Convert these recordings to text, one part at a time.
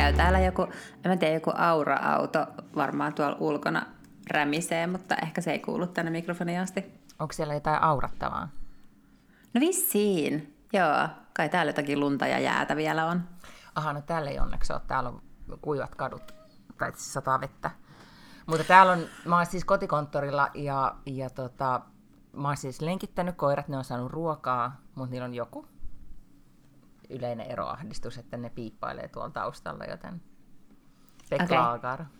Käy täällä joku, en tiedä, joku aura-auto varmaan tuolla ulkona rämisee, mutta ehkä se ei kuulu tänne mikrofoniin asti. Onko siellä jotain aurattavaa? No vissiin, joo. Kai täällä jotakin lunta ja jäätä vielä on. Aha, no täällä ei onneksi ole. Täällä on kuivat kadut, tai siis sataa vettä. Mutta täällä on, mä oon siis kotikonttorilla ja, ja tota, mä oon siis lenkittänyt koirat, ne on saanut ruokaa, mutta niillä on joku yleinen eroahdistus, että ne piippailee tuolla taustalla, joten beklagar. Okay.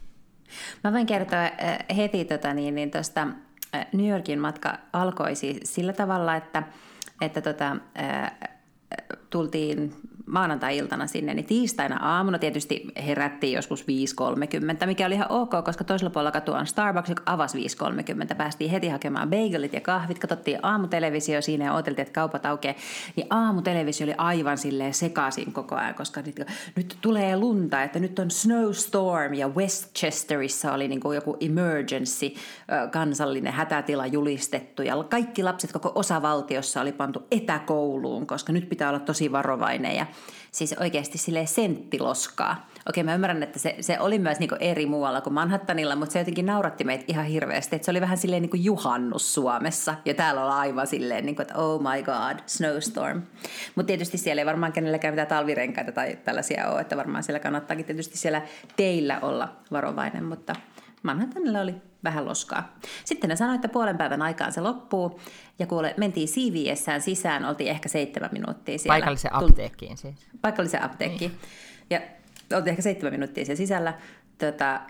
Mä voin kertoa äh, heti tota, niin, niin tosta, äh, New Yorkin matka alkoi siis sillä tavalla, että, että tota, äh, tultiin maanantai-iltana sinne, niin tiistaina aamuna tietysti herättiin joskus 5.30, mikä oli ihan ok, koska toisella puolella katua on Starbucks, joka avasi 5.30. Päästiin heti hakemaan bagelit ja kahvit, katsottiin aamutelevisio siinä ja odoteltiin, että kaupat aukeaa. Niin aamutelevisio oli aivan silleen sekaisin koko ajan, koska nyt, nyt tulee lunta, että nyt on snowstorm ja Westchesterissa oli niin kuin joku emergency, kansallinen hätätila julistettu ja kaikki lapset koko osavaltiossa oli pantu etäkouluun, koska nyt pitää olla tosi varovainen ja siis oikeasti sille senttiloskaa. Okei, mä ymmärrän, että se, se oli myös niinku eri muualla kuin Manhattanilla, mutta se jotenkin nauratti meitä ihan hirveästi, että se oli vähän silleen niinku juhannus Suomessa, ja täällä ollaan aivan silleen, niinku, että oh my god, snowstorm. Mutta tietysti siellä ei varmaan kenelläkään mitään talvirenkaita tai tällaisia ole, että varmaan siellä kannattaakin tietysti siellä teillä olla varovainen, mutta Manhattanilla oli vähän loskaa. Sitten ne sanoi, että puolen päivän aikaan se loppuu. Ja kuule, mentiin CVSään sisään, oltiin ehkä seitsemän minuuttia siellä. Paikalliseen apteekkiin siis. Paikalliseen apteekkiin. Niin. Ja oltiin ehkä seitsemän minuuttia siellä sisällä. Tota,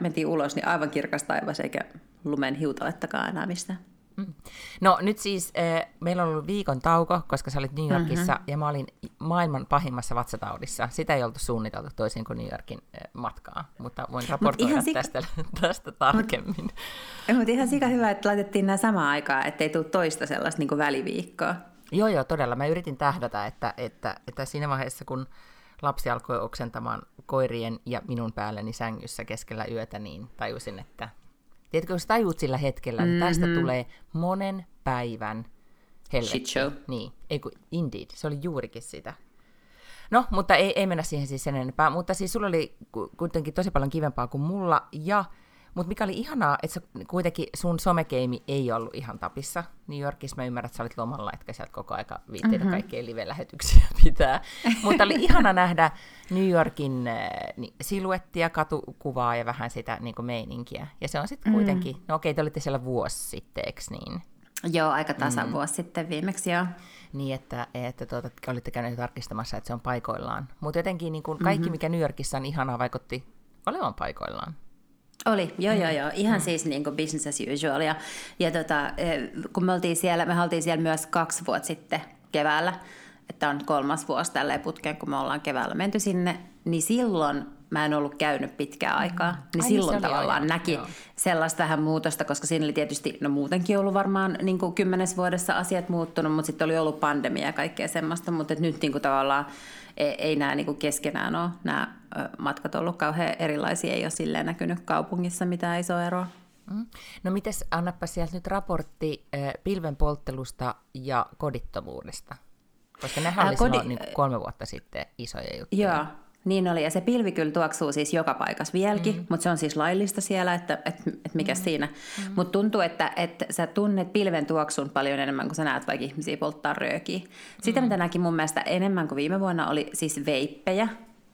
mentiin ulos, niin aivan kirkas taivas, eikä lumen hiutalettakaan enää mistään. Mm. No nyt siis äh, meillä on ollut viikon tauko, koska sä olit New Yorkissa mm-hmm. ja mä olin maailman pahimmassa vatsataudissa. Sitä ei oltu suunniteltu toisin kuin New Yorkin äh, matkaa, mutta voin raportoida Mut sika... tästä, tästä tarkemmin. Mut, mutta ihan sika hyvä, että laitettiin nämä samaan aikaan, ettei tule toista sellaista niin väliviikkoa. Joo, joo, todella. Mä yritin tähdätä, että, että, että siinä vaiheessa, kun lapsi alkoi oksentamaan koirien ja minun päälleni sängyssä keskellä yötä, niin tajusin, että Tiedätkö, jos tajuut sillä hetkellä, mm-hmm. että tästä tulee monen päivän helvetti. Shit show. Niin, ei kun, indeed, se oli juurikin sitä. No, mutta ei, ei mennä siihen siis sen enempää, mutta siis sulla oli kuitenkin tosi paljon kivempaa kuin mulla, ja mutta mikä oli ihanaa, että kuitenkin sun somekeimi ei ollut ihan tapissa. New Yorkissa mä ymmärrän, että sä olit lomalla, etkä sieltä koko aika viitteitä mm-hmm. kaikkia live-lähetyksiä pitää. Mutta oli ihana nähdä New Yorkin äh, siluettia, katukuvaa ja vähän sitä niin meininkiä. Ja se on sitten mm. kuitenkin, mm-hmm. no okei, te olitte siellä vuosi sitten, eikö niin? Joo, aika tasa mm. vuosi sitten viimeksi, joo. Niin, että, että tuota, olitte käyneet tarkistamassa, että se on paikoillaan. Mutta jotenkin niin kuin kaikki, mm-hmm. mikä New Yorkissa on ihanaa, vaikutti olevan paikoillaan. Oli, joo, joo, joo. Ihan mm. siis niin kuin business as usual. Ja, ja tota, e, kun me oltiin siellä, me oltiin siellä myös kaksi vuotta sitten keväällä, että on kolmas vuosi tälleen putkeen, kun me ollaan keväällä menty sinne, niin silloin mä en ollut käynyt pitkää aikaa, mm. niin Ai, niin silloin tavallaan ajan. näki Joo. sellaista vähän muutosta, koska siinä oli tietysti, no muutenkin ollut varmaan niin kuin kymmenes vuodessa asiat muuttunut, mutta sitten oli ollut pandemia ja kaikkea semmoista, mutta nyt niin kuin tavallaan ei, ei nämä niin kuin keskenään ole nämä matkat ollut kauhean erilaisia, ei ole silleen näkynyt kaupungissa mitään isoa eroa. Mm. No mites, annappa sieltä nyt raportti pilven polttelusta ja kodittomuudesta. Koska nehän oli kodi... niin kolme vuotta sitten isoja juttuja. Joo, niin oli, ja se pilvi kyllä tuoksuu siis joka paikassa vieläkin, mm. mutta se on siis laillista siellä, että et, et mikä mm. siinä. Mm. Mutta tuntuu, että, että sä tunnet pilven tuoksun paljon enemmän, kuin sä näet vaikka ihmisiä polttaa röökiä. Sitä, mm. mitä näki mun mielestä enemmän kuin viime vuonna, oli siis veippejä,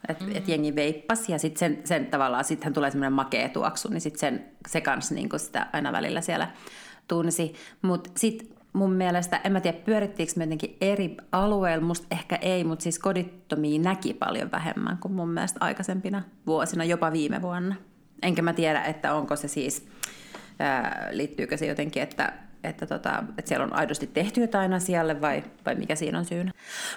että mm. et jengi veippas, ja sitten sen, sen tavallaan, sittenhän tulee semmoinen makea tuoksu, niin sitten se kanssa niin sitä aina välillä siellä tunsi. Mutta sitten mun mielestä, en mä tiedä pyörittiinkö me jotenkin eri alueilla, musta ehkä ei, mutta siis kodittomia näki paljon vähemmän kuin mun mielestä aikaisempina vuosina, jopa viime vuonna. Enkä mä tiedä, että onko se siis, ää, liittyykö se jotenkin, että että, tota, että siellä on aidosti tehty jotain asialle vai, vai mikä siinä on syynä.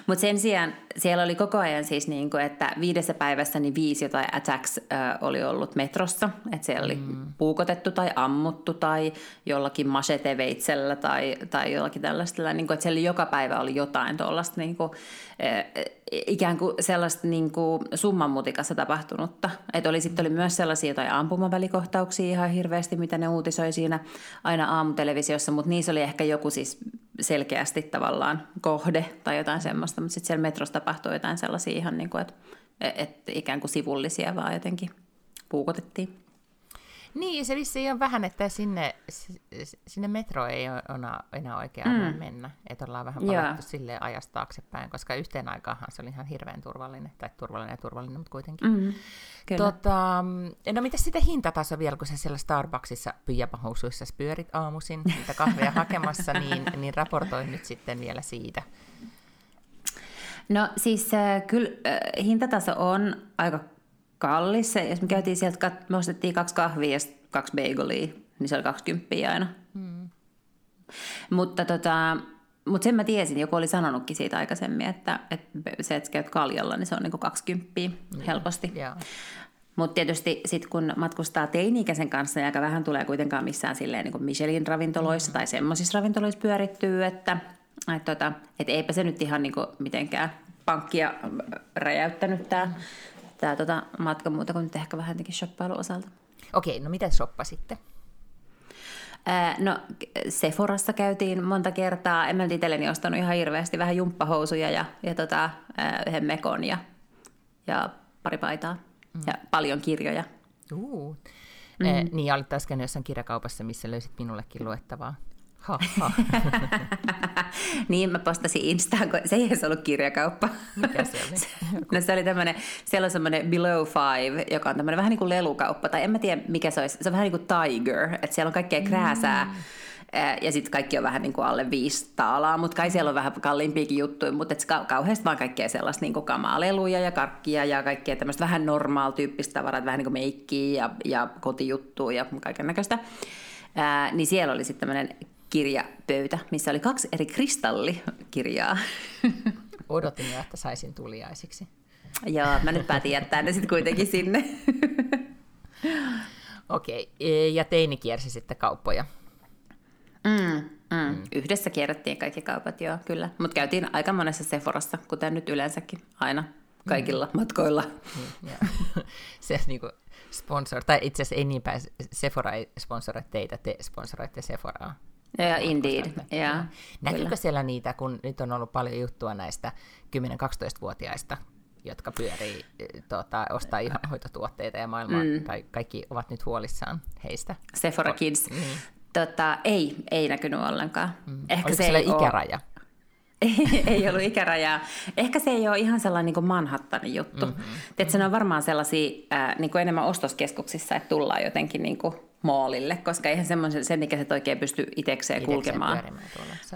Mutta sen sijaan siellä oli koko ajan siis, niin kuin, että viidessä päivässä niin viisi jotain attacks äh, oli ollut metrossa. Että siellä oli mm. puukotettu tai ammuttu tai jollakin macheteveitsellä tai, tai jollakin tällaista. Niin kuin, että siellä joka päivä oli jotain tuollaista niin kuin, äh, ikään kuin sellaista niin kuin summanmutikassa tapahtunutta. Että oli, sitten oli myös sellaisia jotain ampumavälikohtauksia ihan hirveästi, mitä ne uutisoi siinä aina aamutelevisiossa, mutta niissä oli ehkä joku siis selkeästi tavallaan kohde tai jotain semmoista, mutta sitten siellä metrossa tapahtui jotain sellaisia ihan niin kuin, että, että ikään kuin sivullisia vaan jotenkin puukotettiin. Niin, se vissi on vähän, että sinne, sinne metro ei ole enää oikea mm. mennä. Että ollaan vähän palattu sille ajasta taaksepäin, koska yhteen aikaanhan se oli ihan hirveän turvallinen, tai turvallinen ja turvallinen, mutta kuitenkin. Mm, tota, no mitä sitten hintataso vielä, kun sä siellä Starbucksissa pyjäpahousuissa pyörit aamuisin, niitä kahvia hakemassa, niin, niin raportoin nyt sitten vielä siitä. No siis äh, kyllä äh, hintataso on aika kallis. Jos me käytiin sieltä, me ostettiin kaksi kahvia ja kaksi bagelia, niin se oli 20 aina. Hmm. Mutta tota, mutta sen mä tiesin, joku oli sanonutkin siitä aikaisemmin, että, että se, että käyt kaljalla, niin se on niin 20 mm. helposti. Yeah. Mutta tietysti sitten kun matkustaa teini-ikäisen kanssa, niin aika vähän tulee kuitenkaan missään silleen niin kuin Michelin-ravintoloissa mm. tai semmoisissa ravintoloissa pyörittyy, että et tota, et eipä se nyt ihan niin kuin mitenkään pankkia räjäyttänyt tämä mm tämä tota, matka muuta kuin nyt ehkä vähän jotenkin shoppailun osalta. Okei, no mitä shoppasitte? No Sephorassa käytiin monta kertaa. En mä itselleni ostanut ihan hirveästi vähän jumppahousuja ja, ja tota, yhden mekon ja, ja pari paitaa mm. ja paljon kirjoja. Uh. Mm. Eh, niin, olit taas jossain kirjakaupassa, missä löysit minullekin luettavaa. Ha, ha. niin, mä postasin Instaan, kun se ei edes ollut kirjakauppa. Mikä se oli? no se oli tämmöinen, siellä on semmoinen Below Five, joka on tämmöinen vähän niin kuin lelukauppa, tai en mä tiedä mikä se olisi, se on vähän niin kuin Tiger, että siellä on kaikkea krääsää. Mm. Ja sitten kaikki on vähän niin kuin alle viisi taalaa, mutta kai siellä on vähän kalliimpiakin juttuja, mutta et kauheasti vaan kaikkea sellaista niin kuin kamaa, leluja ja karkkia ja kaikkea tämmöistä vähän normaal tyyppistä tavaraa, vähän niin kuin meikkiä ja, ja kotijuttuja ja kaiken näköistä. Ää, niin siellä oli sitten tämmöinen kirjapöytä, missä oli kaksi eri kristallikirjaa. Odotin jo, että saisin tuliaisiksi. Joo, mä nyt päätin jättää ne sitten kuitenkin sinne. Okei, okay. ja teini kiersi sitten kauppoja. Mm, mm. Mm. Yhdessä kierrettiin kaikki kaupat, joo, kyllä. Mutta käytiin aika monessa Sephorassa, kuten nyt yleensäkin, aina kaikilla mm. matkoilla. Mm, Se niin kuin sponsor, tai itse asiassa ei niin päin, Sephora ei sponsoroi teitä, te sponsoroitte Sephoraa. Ja indeed, ja. Näkyykö kyllä. siellä niitä, kun nyt on ollut paljon juttua näistä 10-12-vuotiaista, jotka pyörii, tuota, ostaa ihan hoitotuotteita ja maailma, mm. tai kaikki ovat nyt huolissaan heistä. Sephora Kids. Mm. Tota, ei, ei näkynyt ollenkaan. Mm. Ehkä Oliko se ei ikäraja? Ole ei, ei ollut ikärajaa. Ehkä se ei ole ihan sellainen niin Manhattanin juttu. Mm-hmm. Tiedätkö, ne on varmaan sellaisia äh, niin kuin enemmän ostoskeskuksissa, että tullaan jotenkin niin kuin maalille, koska eihän semmoisen, sen ikäiset oikein pysty itekseen, kulkemaan.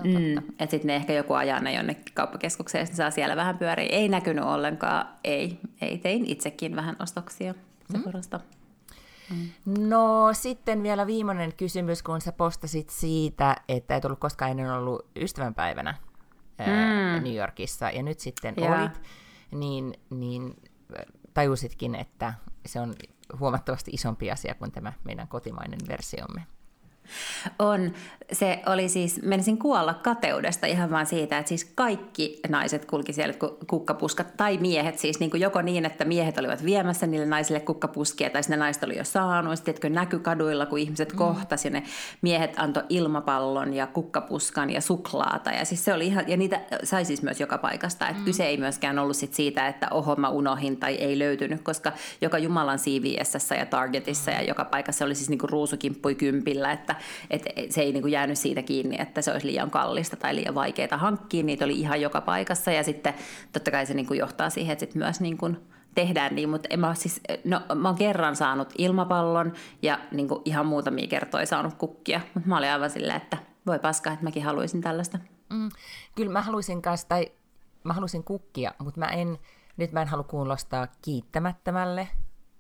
Mm, että sitten ne ehkä joku ajaa ne jonnekin kauppakeskukseen, ja saa siellä vähän pyöriä. Ei näkynyt ollenkaan, ei. Ei, tein itsekin vähän ostoksia Sephorasta. Mm. Mm. No sitten vielä viimeinen kysymys, kun sä postasit siitä, että et ollut koskaan ennen ollut ystävänpäivänä mm. New Yorkissa, ja nyt sitten yeah. olit, niin, niin tajusitkin, että se on huomattavasti isompi asia kuin tämä meidän kotimainen versiomme. On. Se oli siis, menisin kuolla kateudesta ihan vaan siitä, että siis kaikki naiset kulki siellä kukkapuskat, tai miehet siis niin kuin joko niin, että miehet olivat viemässä niille naisille kukkapuskia, tai ne naiset oli jo saanut, sitten näky kaduilla, kun ihmiset mm. kohtasi, ne miehet antoi ilmapallon ja kukkapuskan ja suklaata, ja siis se oli ihan, ja niitä sai siis myös joka paikasta, että mm. kyse ei myöskään ollut sit siitä, että oho mä unohin tai ei löytynyt, koska joka Jumalan CVS ja Targetissa mm. ja joka paikassa oli siis niin kuin ruusukimppui kympillä, että että se ei niin kuin jäänyt siitä kiinni, että se olisi liian kallista tai liian vaikeaa hankkia. Niitä oli ihan joka paikassa ja sitten totta kai se niin kuin johtaa siihen, että sitten myös niin kuin tehdään niin, mutta en mä, siis, no, mä oon kerran saanut ilmapallon ja niin kuin ihan muutamia kertoja saanut kukkia, mutta mä olin aivan silleen, että voi paskaa, että mäkin haluaisin tällaista. Mm, kyllä mä haluaisin kanssa, tai mä haluaisin kukkia, mutta mä en, nyt mä en halua kuulostaa kiittämättömälle,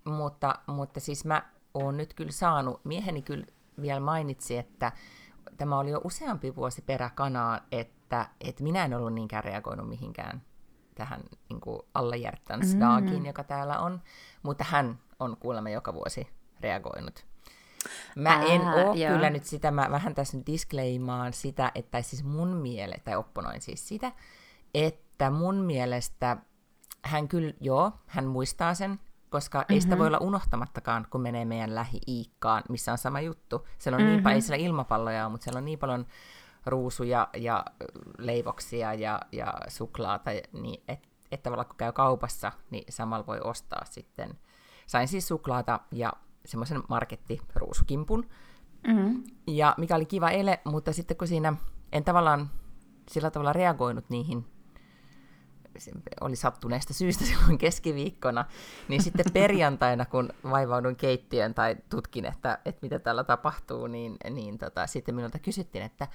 mutta, mutta siis mä oon nyt kyllä saanut, mieheni kyllä vielä mainitsi, että tämä oli jo useampi vuosi peräkanaa, että, että minä en ollut niinkään reagoinut mihinkään tähän niin Hjärtans mm. Dagiin, joka täällä on, mutta hän on kuulemma joka vuosi reagoinut. Mä Ää, en ole joo. kyllä nyt sitä, mä vähän tässä nyt disclaimaan sitä, että siis mun mielestä, tai opponoin siis sitä, että mun mielestä hän kyllä, joo, hän muistaa sen, koska mm-hmm. ei sitä mhm. voi olla unohtamattakaan, kun menee meidän lähi-iikkaan, missä on sama juttu. Siellä on mm-hmm. niin paljon, ei siellä ilmapalloja mutta siellä on niin paljon ruusuja ja leivoksia ja, ja suklaata, niin että et tavallaan kun käy kaupassa, niin samalla voi ostaa sitten. Sain siis suklaata ja semmoisen markettiruusukimpun, mm-hmm. ja mikä oli kiva ele, mutta sitten kun siinä en tavallaan sillä tavalla reagoinut niihin oli sattuneesta syystä silloin keskiviikkona, niin sitten perjantaina, kun vaivaudun keittiön tai tutkin, että, että mitä täällä tapahtuu, niin, niin tota, sitten minulta kysyttiin, että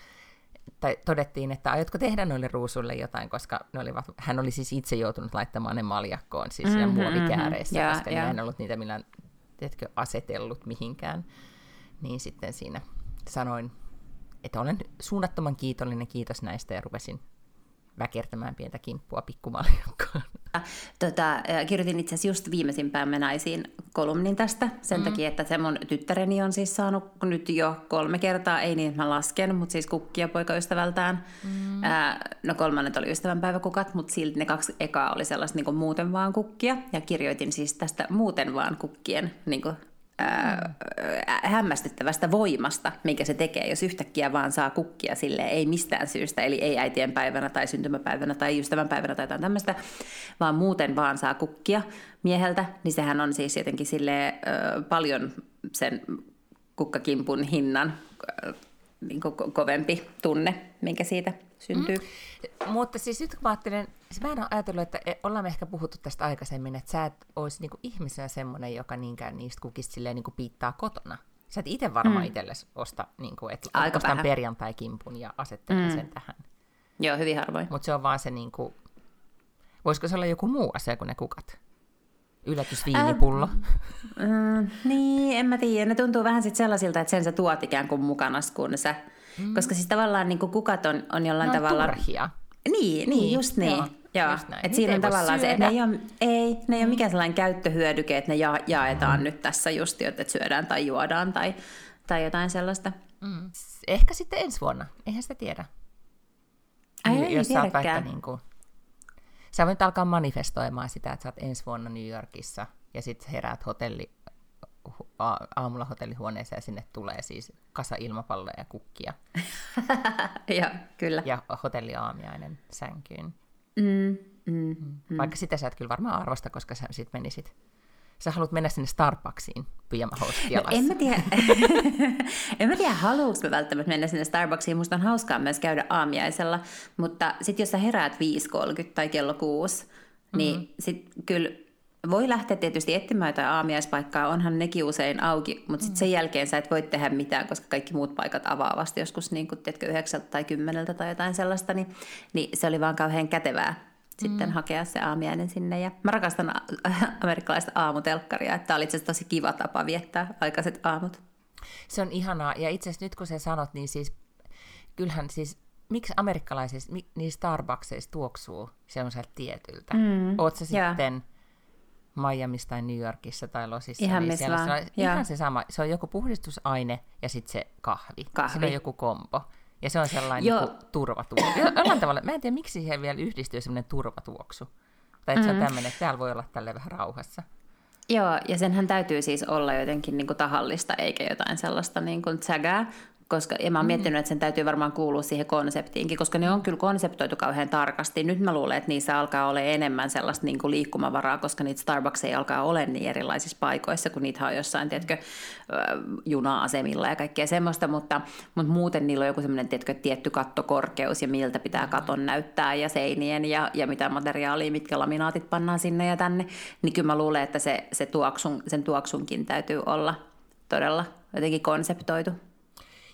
tai todettiin, että aiotko tehdä noille ruusuille jotain, koska ne olivat, hän oli siis itse joutunut laittamaan ne maljakkoon, siis mm-hmm, muovikääreissä, mm-hmm. koska yeah. en ollut niitä millään teetkö, asetellut mihinkään. Niin sitten siinä sanoin, että olen suunnattoman kiitollinen, kiitos näistä, ja rupesin väkertämään pientä kimppua pikkumaljakkaan. Tota, kirjoitin itse asiassa just viimeisimpään naisiin kolumnin tästä, sen mm. takia, että se mun tyttäreni on siis saanut nyt jo kolme kertaa, ei niin, että mä lasken, mutta siis kukkia poikaystävältään. Mm. Ää, no kolmannet oli ystävänpäiväkukat, mutta silti ne kaksi ekaa oli sellaista niin muuten vaan kukkia. Ja kirjoitin siis tästä muuten vaan kukkien niin kuin, ää, hämmästyttävästä voimasta, minkä se tekee, jos yhtäkkiä vaan saa kukkia sille ei mistään syystä, eli ei äitien päivänä tai syntymäpäivänä tai ystävänpäivänä tai jotain tämmöistä, vaan muuten vaan saa kukkia mieheltä, niin sehän on siis jotenkin sille paljon sen kukkakimpun hinnan niin ko- kovempi tunne, minkä siitä syntyy. Mm. Mutta siis nyt kun mä ajattelen, siis mä en ole ajatellut, että e, ollaan me ehkä puhuttu tästä aikaisemmin, että sä et olisi niinku ihmisenä semmoinen, joka niinkään niistä kukista silleen niinku piittaa kotona. Sä et itse varmaan mm. itsellesi osta, niinku, että Aika ostan perjantai-kimpun ja asettelen mm. sen tähän. Joo, hyvin harvoin. Mutta se on vaan se, niinku, voisiko se olla joku muu asia kuin ne kukat? Yllätysviinipullo. Äh, äh, niin, en mä tiedä. Ne tuntuu vähän sit sellaisilta, että sen sä tuot ikään kuin mukana, kun sä... Mm. Koska siis tavallaan niin kukat on, on jollain no, tavalla... turhia. Niin, niin, just niin. Joo. Joo, että siinä on tavallaan syödä. se, että ne ei ole, ei, ne ei ole mikään sellainen käyttöhyödyke, että ne ja, jaetaan mm. nyt tässä just, että syödään tai juodaan tai, tai jotain sellaista. Mm. Ehkä sitten ensi vuonna, eihän sitä tiedä. Ai, ei, jos sä vaikka niin kuin, sä voit alkaa manifestoimaan sitä, että sä oot ensi vuonna New Yorkissa ja sitten heräät hotelli, aamulla hotellihuoneeseen ja sinne tulee siis kasa ilmapalloja ja kukkia. ja, kyllä. Ja hotelliaamiainen sänkyyn. Mm, mm, mm. Vaikka sitä sä et kyllä varmaan arvosta, koska sä sit menisit sä haluat mennä sinne Starbucksiin pyjamahousut no, en mä tiedä, en mä tiedä haluatko mä välttämättä mennä sinne Starbucksiin. Musta on hauskaa myös käydä aamiaisella, mutta sitten jos sä heräät 5.30 tai kello 6, niin mm-hmm. sit kyllä voi lähteä tietysti etsimään jotain aamiaispaikkaa, onhan nekin usein auki, mutta sitten sen mm. jälkeen sä et voi tehdä mitään, koska kaikki muut paikat avaavasti joskus niin kuin, tiedätkö, yhdeksältä tai kymmeneltä tai jotain sellaista, niin, niin se oli vaan kauhean kätevää sitten mm. hakea se aamiainen sinne. Ja mä rakastan amerikkalaista aamutelkkaria, että tämä oli itse asiassa tosi kiva tapa viettää aikaiset aamut. Se on ihanaa, ja itse asiassa nyt kun sä sanot, niin siis kyllähän siis, miksi amerikkalaisissa, niin Starbucksissa tuoksuu semmoiselta tietyltä? Mm. Oot sä yeah. Sitten Miamiissa tai New Yorkissa tai Losissa, ihan niin siellä se on ihan se sama, se on joku puhdistusaine ja sitten se kahvi. kahvi. Se on joku kombo. Ja se on sellainen Joo. Niin turvatuoksu. Jollain tavalla, mä en tiedä, miksi siihen vielä yhdistyy sellainen turvatuoksu. Tai että mm. se on mm. tämmöinen, että täällä voi olla tälle vähän rauhassa. Joo, ja senhän täytyy siis olla jotenkin niin kuin tahallista, eikä jotain sellaista niin kuin tsägää, koska, ja mä oon mm. miettinyt, että sen täytyy varmaan kuulua siihen konseptiinkin, koska ne on kyllä konseptoitu kauhean tarkasti. Nyt mä luulen, että niissä alkaa olla enemmän sellaista niin kuin liikkumavaraa, koska niitä Starbucks ei alkaa ole niin erilaisissa paikoissa, kun niitä on jossain, tiedätkö, juna-asemilla ja kaikkea semmoista, mutta, mutta muuten niillä on joku semmoinen, tiedätkö, tietty kattokorkeus ja miltä pitää katon näyttää ja seinien ja, ja mitä materiaalia, mitkä laminaatit pannaan sinne ja tänne, niin kyllä mä luulen, että se, se tuoksun, sen tuoksunkin täytyy olla todella jotenkin konseptoitu.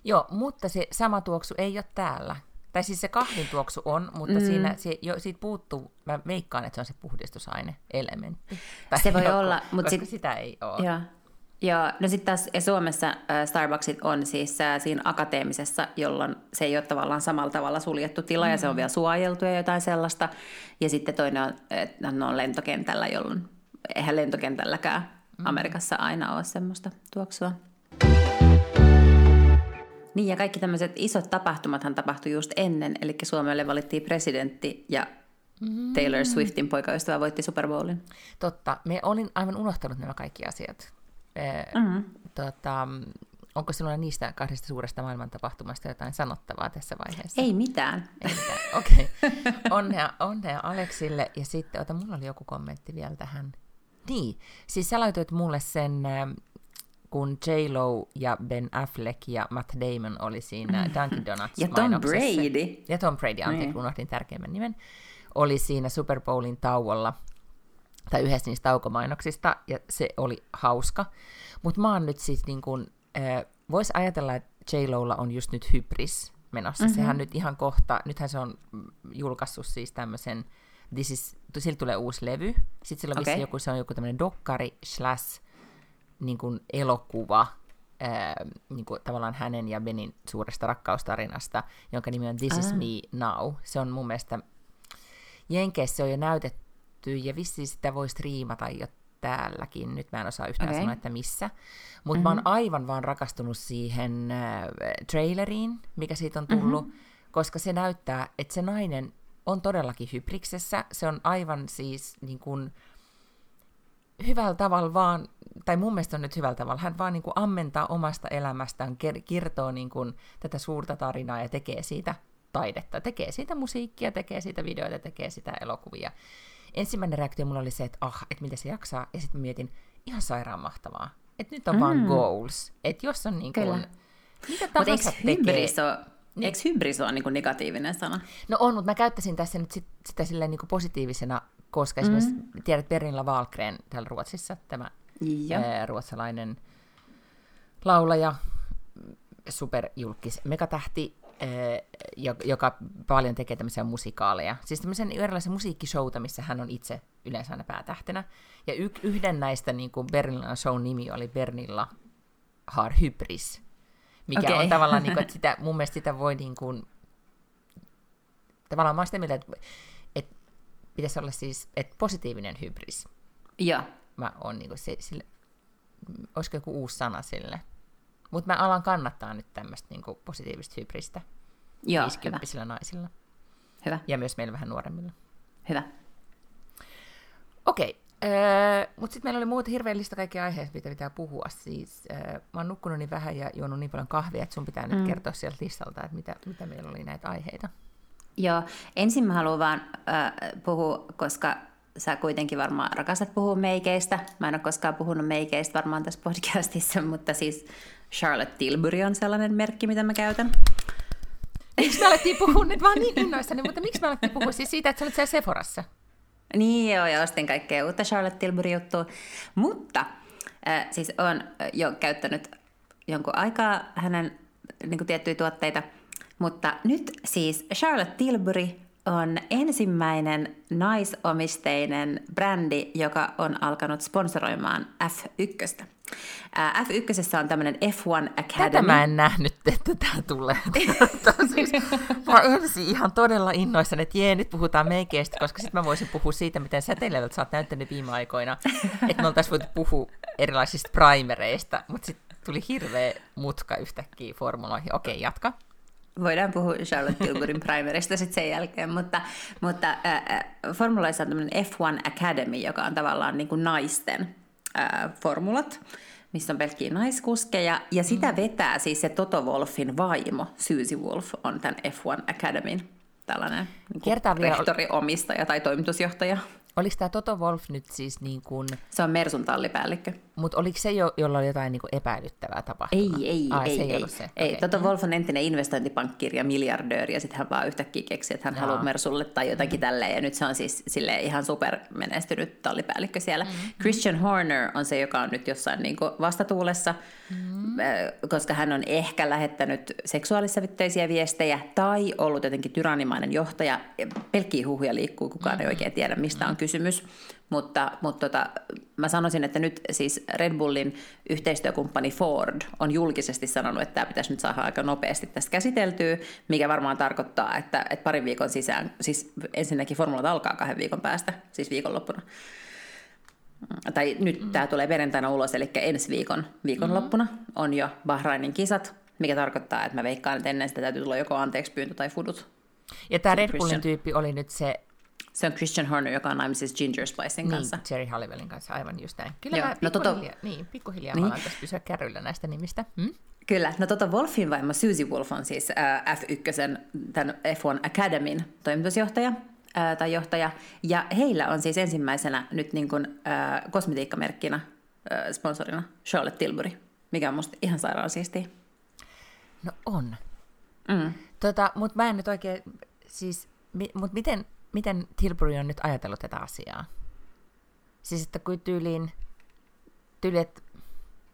Joo, mutta se sama tuoksu ei ole täällä. Tai siis se kahvin tuoksu on, mutta mm. siinä se, jo, siitä puuttuu, mä veikkaan, että se on se puhdistusaine elementti. Tai se voi joku, olla, mutta sit, sitä ei ole. Joo. Joo, no sitten taas Suomessa Starbucksit on siis siinä akateemisessa, jolloin se ei ole tavallaan samalla tavalla suljettu tila mm. ja se on vielä suojeltu ja jotain sellaista. Ja sitten toinen on, että ne on lentokentällä, jolloin eihän lentokentälläkään mm. Amerikassa aina ole semmoista tuoksua. Niin ja kaikki tämmöiset isot tapahtumathan tapahtui just ennen, eli Suomelle valittiin presidentti ja mm. Taylor Swiftin poikaystävä voitti Super Bowlin. Totta, me olin aivan unohtanut nämä kaikki asiat. Mm-hmm. Tota, onko sinulla niistä kahdesta suuresta maailman tapahtumasta jotain sanottavaa tässä vaiheessa? Ei mitään. Ei mitään. Okei. Okay. Onnea, onnea Aleksille. Ja sitten, ota, mulla oli joku kommentti vielä tähän. Niin, siis sä laitoit mulle sen, kun J-Lo ja Ben Affleck ja Matt Damon oli siinä mm. Dunkin Donuts Ja Tom Brady. Ja Tom Brady, anteeksi, niin. unohdin tärkeimmän nimen. Oli siinä Super Bowlin tauolla tai yhdessä niistä taukomainoksista, ja se oli hauska. Mutta mä oon nyt siis niin kun, äh, vois ajatella, että j on just nyt hybris menossa. Mm-hmm. Sehän nyt ihan kohta, nythän se on julkaissut siis tämmöisen, this is, sillä tulee uusi levy, sitten sillä on okay. joku, se on joku tämmöinen dokkari slash niin kuin elokuva, ää, niin kuin tavallaan hänen ja Benin suuresta rakkaustarinasta, jonka nimi on This ah. is Me Now. Se on mun mielestä, Jenkeissä se on jo näytetty ja vissiin sitä voi striimata jo täälläkin. Nyt mä en osaa yhtään okay. sanoa, että missä. Mutta mm-hmm. mä oon mhm. aivan vaan rakastunut siihen äh, traileriin, mikä siitä on tullut, mm-hmm. koska se näyttää, että se nainen on todellakin hybriksessä. Se on aivan siis niin kuin, hyvällä tavalla vaan, tai mun mielestä on nyt hyvällä tavalla, hän vaan niin kuin ammentaa omasta elämästään, kertoo niin kuin tätä suurta tarinaa ja tekee siitä taidetta, tekee siitä musiikkia, tekee siitä videoita, tekee sitä elokuvia ensimmäinen reaktio mulla oli se, että ah, että miten se jaksaa, ja sitten mietin, ihan sairaan mahtavaa. Että nyt on mm. vaan goals. Että jos on niin kuin, mitä tahansa tekee. Hybris ole, niin. Eikö hybris ole niin negatiivinen sana? No on, mutta mä käyttäisin tässä nyt sit, sitä silleen niin positiivisena, koska mm. esimerkiksi tiedät Perinla Wahlgren täällä Ruotsissa, tämä ää, ruotsalainen laulaja, superjulkis megatähti, Eh, joka paljon tekee tämmöisiä musikaaleja. Siis tämmöisen erilaisen musiikkishowta, missä hän on itse yleensä aina päätähtenä. Ja y- yhden näistä niin kuin Bernilla show nimi oli Bernilla Har Hybris, mikä okay. on tavallaan, niin kuin, että sitä, mun mielestä sitä voi niin kuin, tavallaan mä sitä mieltä, että pitäisi olla siis, että positiivinen hybris. Joo. Mä oon niin kuin, se, sille, olisiko joku uusi sana sille? Mutta mä alan kannattaa nyt tämmöistä niinku positiivista hybristä Joo, 50 hyvä. naisilla. Hyvä. Ja myös meillä vähän nuoremmilla. Hyvä. Okei, okay. mutta sitten meillä oli muuta hirveän lista kaikkia aiheita, mitä pitää puhua. Siis, äh, mä oon nukkunut niin vähän ja juonut niin paljon kahvia, että sun pitää mm. nyt kertoa sieltä listalta, että mitä, mitä meillä oli näitä aiheita. Joo, ensin mä haluan vaan äh, puhua, koska sä kuitenkin varmaan rakastat puhua meikeistä. Mä en ole koskaan puhunut meikeistä varmaan tässä podcastissa, mutta siis Charlotte Tilbury on sellainen merkki, mitä mä käytän. Miksi me alettiin puhua nyt vaan niin innoissani, mutta miksi me alettiin puhua siis siitä, että sä olet siellä Sephorassa? Niin joo, ja ostin kaikkea uutta Charlotte Tilbury-juttua. Mutta äh, siis olen jo käyttänyt jonkun aikaa hänen niin tiettyjä tuotteita, mutta nyt siis Charlotte Tilbury on ensimmäinen naisomisteinen brändi, joka on alkanut sponsoroimaan F1. F1 on tämmöinen F1 Academy. Tätä mä en nähnyt, että tämä tulee. siis, mä ensin ihan todella innoissani, että jee, nyt puhutaan meikeistä, koska sitten mä voisin puhua siitä, miten säteilevältä sä oot näyttänyt viime aikoina, että me oltaisiin voitu puhua erilaisista primereista, mutta sitten tuli hirveä mutka yhtäkkiä formuloihin. Okei, jatka voidaan puhua Charlotte Tilburyn primerista sitten sen jälkeen, mutta, mutta äh, formuloissa on tämmöinen F1 Academy, joka on tavallaan niin kuin naisten äh, formulat, missä on pelkkiä naiskuskeja, ja sitä mm. vetää siis se Toto Wolfin vaimo, Susie Wolf, on tämän F1 Academyn tällainen niin rehtori, omistaja tai toimitusjohtaja. Oliko tämä Toto Wolf nyt siis niin kuin... Se on Mersun tallipäällikkö. Mutta oliko se, jo, jolla oli jotain niin kuin epäilyttävää tapahtumaa? Ei, ei, Ai, ei. Se ei, ei. Se. ei. Okay. Toto. Wolf on entinen investointipankkiri ja miljardööri, ja sitten hän vaan yhtäkkiä keksi, että hän Jaa. haluaa Mersulle tai jotakin mm. tälleen, ja nyt se on siis sille ihan super menestynyt tallipäällikkö siellä. Mm. Christian Horner on se, joka on nyt jossain niin kuin vastatuulessa, mm. koska hän on ehkä lähettänyt seksuaalissävytteisiä viestejä tai ollut jotenkin tyrannimainen johtaja. Pelkkiä huhuja liikkuu, kukaan mm. ei oikein tiedä, mistä on kysymys. Mutta, mutta tota, mä sanoisin, että nyt siis Red Bullin yhteistyökumppani Ford on julkisesti sanonut, että tämä pitäisi nyt saada aika nopeasti tästä käsiteltyä, mikä varmaan tarkoittaa, että, että parin viikon sisään, siis ensinnäkin formulat alkaa kahden viikon päästä, siis viikonloppuna. Tai nyt mm. tämä tulee perjantaina ulos, eli ensi viikon viikonloppuna mm. on jo Bahrainin kisat, mikä tarkoittaa, että mä veikkaan, että ennen sitä täytyy tulla joko anteeksi pyyntö tai fudut. Ja tämä Red Bullin tyyppi oli nyt se... Se on Christian Horner, joka on naimisissa Ginger Spicen niin, kanssa. Jerry Halliwellin kanssa, aivan just näin. Kyllä Joo, mä no, toto... niin, pikkuhiljaa niin. mä alan tässä pysyä kärryillä näistä nimistä. Hmm? Kyllä, no tota Wolfin vaimo Susie Wolf on siis äh, F1, tämän F1 Academyn toimitusjohtaja äh, tai johtaja, ja heillä on siis ensimmäisenä nyt niin kuin, äh, kosmetiikkamerkkinä äh, sponsorina Charlotte Tilbury, mikä on musta ihan sairaan siistiä. No on. Mm. Tota, mutta mä en nyt oikein, siis, mi, mut miten, miten Tilbury on nyt ajatellut tätä asiaa? Siis, että kuin tyyliin, tyyli, että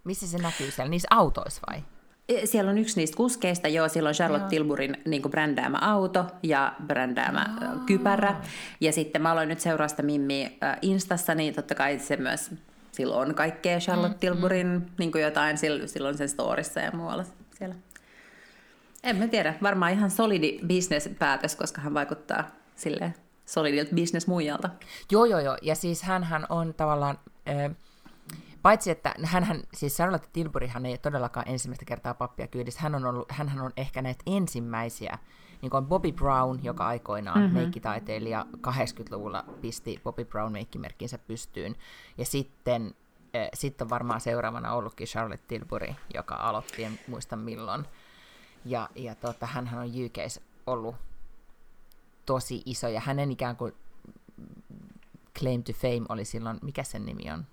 missä se näkyy siellä, niissä autoissa vai? E, siellä on yksi niistä kuskeista, joo, siellä on Charlotte joo. Tilburin niin brändäämä auto ja brändäämä joo. kypärä. Ja sitten mä aloin nyt seuraa sitä Mimmi Instassa, niin totta kai se myös, silloin on kaikkea Charlotte mm, Tilburin mm. Niin jotain, silloin sen storissa ja muualla siellä. En mä tiedä, varmaan ihan solidi business-päätös, koska hän vaikuttaa sille solidilta business-muijalta. Joo, joo, joo. Ja siis hän on tavallaan, äh, paitsi että hän, siis Charlotte Tilburyhan ei todellakaan ensimmäistä kertaa pappia kyydissä, hän on, ollut, hänhän on ehkä näitä ensimmäisiä, niin kuin Bobby Brown, joka aikoinaan mm-hmm. meikkitaiteilija 80-luvulla pisti Bobby Brown meikkimerkkinsä pystyyn, ja sitten äh, sitten on varmaan seuraavana ollutkin Charlotte Tilbury, joka aloitti, en muista milloin, ja, ja tota, hänhän on UKs ollut tosi iso, ja hänen ikään kuin claim to fame oli silloin, mikä sen nimi on?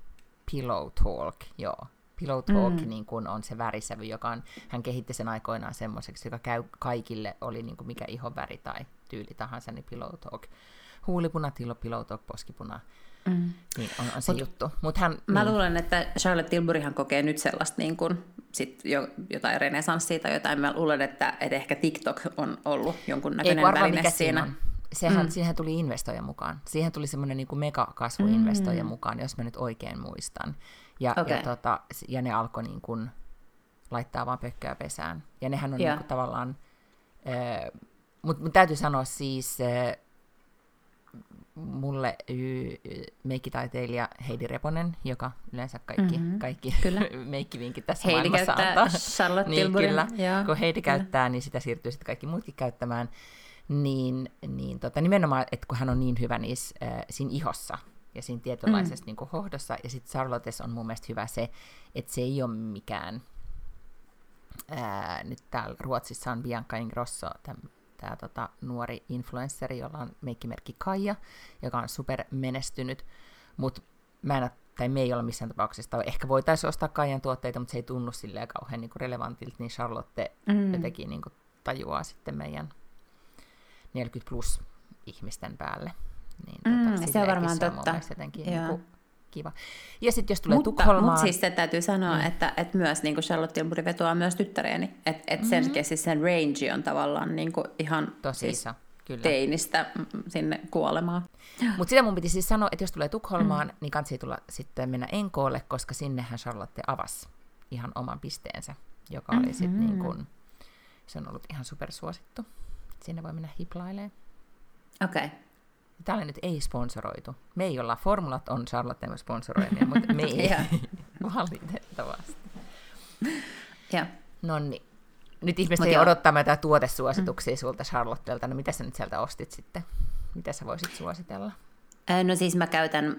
Pillow Talk, joo. Pillow Talk mm. niin kun on se värisävy, joka on, hän kehitti sen aikoinaan semmoiseksi, joka käy kaikille, oli niin kuin mikä ihonväri tai tyyli tahansa, niin Pillow Talk. Huulipuna, tillo, Pillow Talk, poskipuna. Mm. Niin on, on se Mut, juttu. Mut hän, mä niin. luulen, että Charlotte Tilburyhan kokee nyt sellaista niin kuin, sit jo, jotain renesanssia tai jotain. Mä luulen, että, että ehkä TikTok on ollut jonkun näköinen Ei, väline mikä siinä. On. Sehän, mm. Siihen tuli investoija mukaan. Siihen tuli semmoinen niin megakasvuinvestoija mm. mukaan, jos mä nyt oikein muistan. Ja, okay. ja, tota, ja ne alkoi niin kuin laittaa vaan pökköä pesään. Ja nehän on yeah. niin kuin tavallaan... Äh, Mutta mut täytyy sanoa siis, äh, mulle meikkitaiteilija Heidi Reponen, joka yleensä kaikki, mm-hmm. kaikki meikkivinkit tässä Heidi maailmassa antaa. Charlotte niin, kyllä, Joo. kun Heidi kyllä. käyttää, niin sitä siirtyy sitten kaikki muutkin käyttämään. Niin, niin tota, nimenomaan, että kun hän on niin hyvä niissä, äh, siinä ihossa ja siinä tietynlaisessa mm. niin hohdossa, ja sitten Charlottes on mun mielestä hyvä se, että se ei ole mikään, ää, nyt täällä Ruotsissa on Bianca Ingrosso, tämän tämä tota, nuori influenssari, jolla on meikkimerkki Kaija, joka on super menestynyt, mutta mä en tai me ei ole missään tapauksessa, ehkä voitaisiin ostaa Kaijan tuotteita, mutta se ei tunnu silleen kauhean niin relevantilta, niin Charlotte mm. jotenkin niin kuin tajuaa sitten meidän 40 plus ihmisten päälle. Niin, tota, mm, se on varmaan se on totta. Jotenkin, niin kuin, kiva. Ja sitten jos tulee mutta, Tukholmaan... Mutta siis se täytyy sanoa, mm. että, että myös niin kuin Charlotte Tilbury vetoaa myös tyttäreeni. Että et sen, mm-hmm. siis sen range on tavallaan niin kuin ihan Tosi siis iso. Kyllä. teinistä sinne kuolemaan. Mutta sitä mun piti siis sanoa, että jos tulee Tukholmaan, mm. niin kansi tulla sitten mennä Enkoolle, koska sinnehän Charlotte avasi ihan oman pisteensä, joka oli mm-hmm. sitten niin kuin, se on ollut ihan supersuosittu. Sinne voi mennä hiplailemaan. Okei. Okay. Oli nyt ei-sponsoroitu. Me ei olla, formulat on Charlotten sponsoroimia, mutta me ei valitettavasti. Ja. No niin. Nyt ihmiset ei odottaa meitä tuotesuosituksia mm. sulta Charlottelta. No mitä sä nyt sieltä ostit sitten? Mitä sä voisit suositella? No siis mä käytän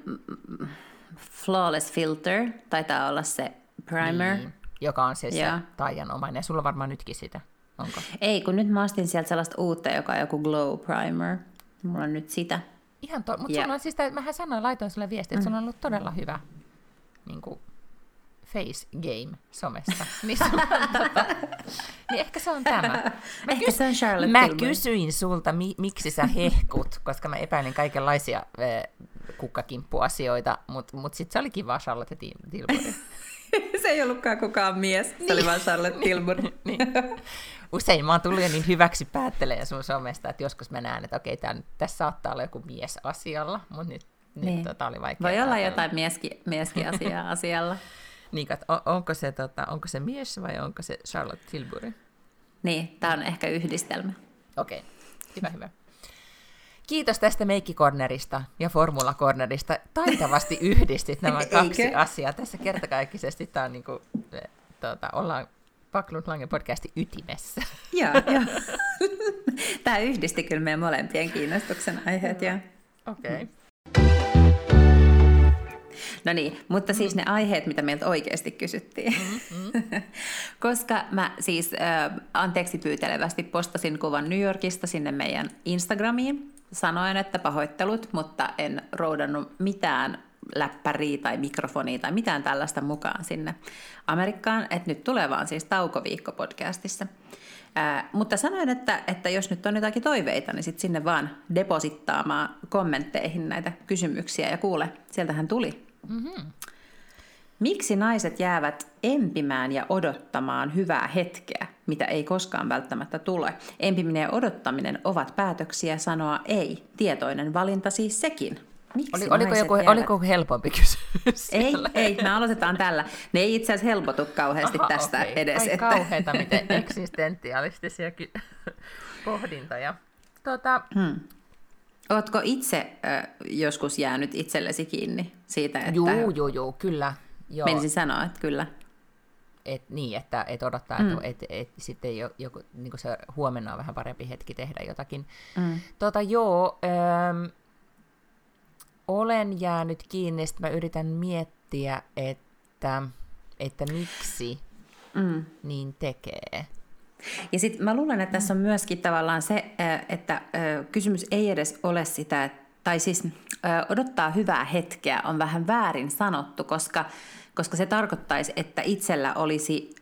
Flawless Filter, taitaa olla se primer. Niin, joka on siis se taianomainen. Ja sulla on varmaan nytkin sitä. Onko? Ei, kun nyt mä ostin sieltä sellaista uutta, joka on joku Glow Primer. Mulla on nyt sitä. Ihan to- mutta yeah. sulla on siis, mähän sanoin, laitoin sulle viestiä, että mm. sulla on ollut todella hyvä niin kuin, face game somessa. niin, tota, niin ehkä se on tämä. Mä, ehkä kys- se on Charlotte mä kysyin sulta, mi- miksi sä hehkut, koska mä epäilin kaikenlaisia äh, kukkakimppuasioita, mutta mut sitten se oli kiva Charlotte Tilbury. se ei ollutkaan kukaan mies, se niin. oli vaan Charlotte Tilbury. niin usein mä oon tullut jo niin hyväksi päättelemään sun somesta, että joskus mä näen, että okei, tämän, tässä saattaa olla joku mies asialla, mutta nyt Niin, niin. Tota oli vaikea Voi olla jotain mieski, mieski asiaa asialla. niin, kat, on, onko, se, tota, onko se mies vai onko se Charlotte Tilbury? Niin, tämä on ehkä yhdistelmä. Okei, okay. hyvä, hyvä. Kiitos tästä meikkikornerista ja formulakornerista. Taitavasti yhdistit nämä kaksi Eikö? asiaa. Tässä kertakaikkisesti tämä on niin kuin, tuota, ollaan Paklund Lange podcasti ytimessä. Joo, joo. Tämä yhdisti kyllä meidän molempien kiinnostuksen aiheet. Okei. Okay. No niin, mutta siis ne aiheet, mitä meiltä oikeasti kysyttiin. Mm-hmm. Koska mä siis äh, anteeksi pyytelevästi postasin kuvan New Yorkista sinne meidän Instagramiin. Sanoin, että pahoittelut, mutta en roudannut mitään läppäriä tai mikrofonia tai mitään tällaista mukaan sinne Amerikkaan, että nyt tulee vaan siis taukoviikko podcastissa. Ää, mutta sanoin, että, että jos nyt on jotakin toiveita, niin sitten sinne vaan deposittaamaan kommentteihin näitä kysymyksiä ja kuule, sieltähän tuli. Mm-hmm. Miksi naiset jäävät empimään ja odottamaan hyvää hetkeä, mitä ei koskaan välttämättä tule? Empiminen ja odottaminen ovat päätöksiä sanoa ei. Tietoinen valinta siis sekin. Miksi Oli, oliko, joku, jäävät? oliko helpompi kysymys? Ei, ei, me aloitetaan tällä. Ne ei itse asiassa helpotu kauheasti Aha, tästä okay. edes. Ai että... kauheita, miten eksistentialistisia pohdintoja. Tuota... Hmm. Oletko itse äh, joskus jäänyt itsellesi kiinni siitä, että... Joo, joo, joo, kyllä. Joo. Menisin sanoa, että kyllä. Et, niin, että et odottaa, mm. että et, et, sitten jo, joku, niin se huomenna on vähän parempi hetki tehdä jotakin. Mm. Tota, joo, ähm, olen jäänyt kiinni, että mä yritän miettiä, että, että miksi mm. niin tekee. Ja sitten mä luulen, että tässä on myöskin tavallaan se, että kysymys ei edes ole sitä, tai siis odottaa hyvää hetkeä on vähän väärin sanottu, koska, koska se tarkoittaisi, että itsellä olisi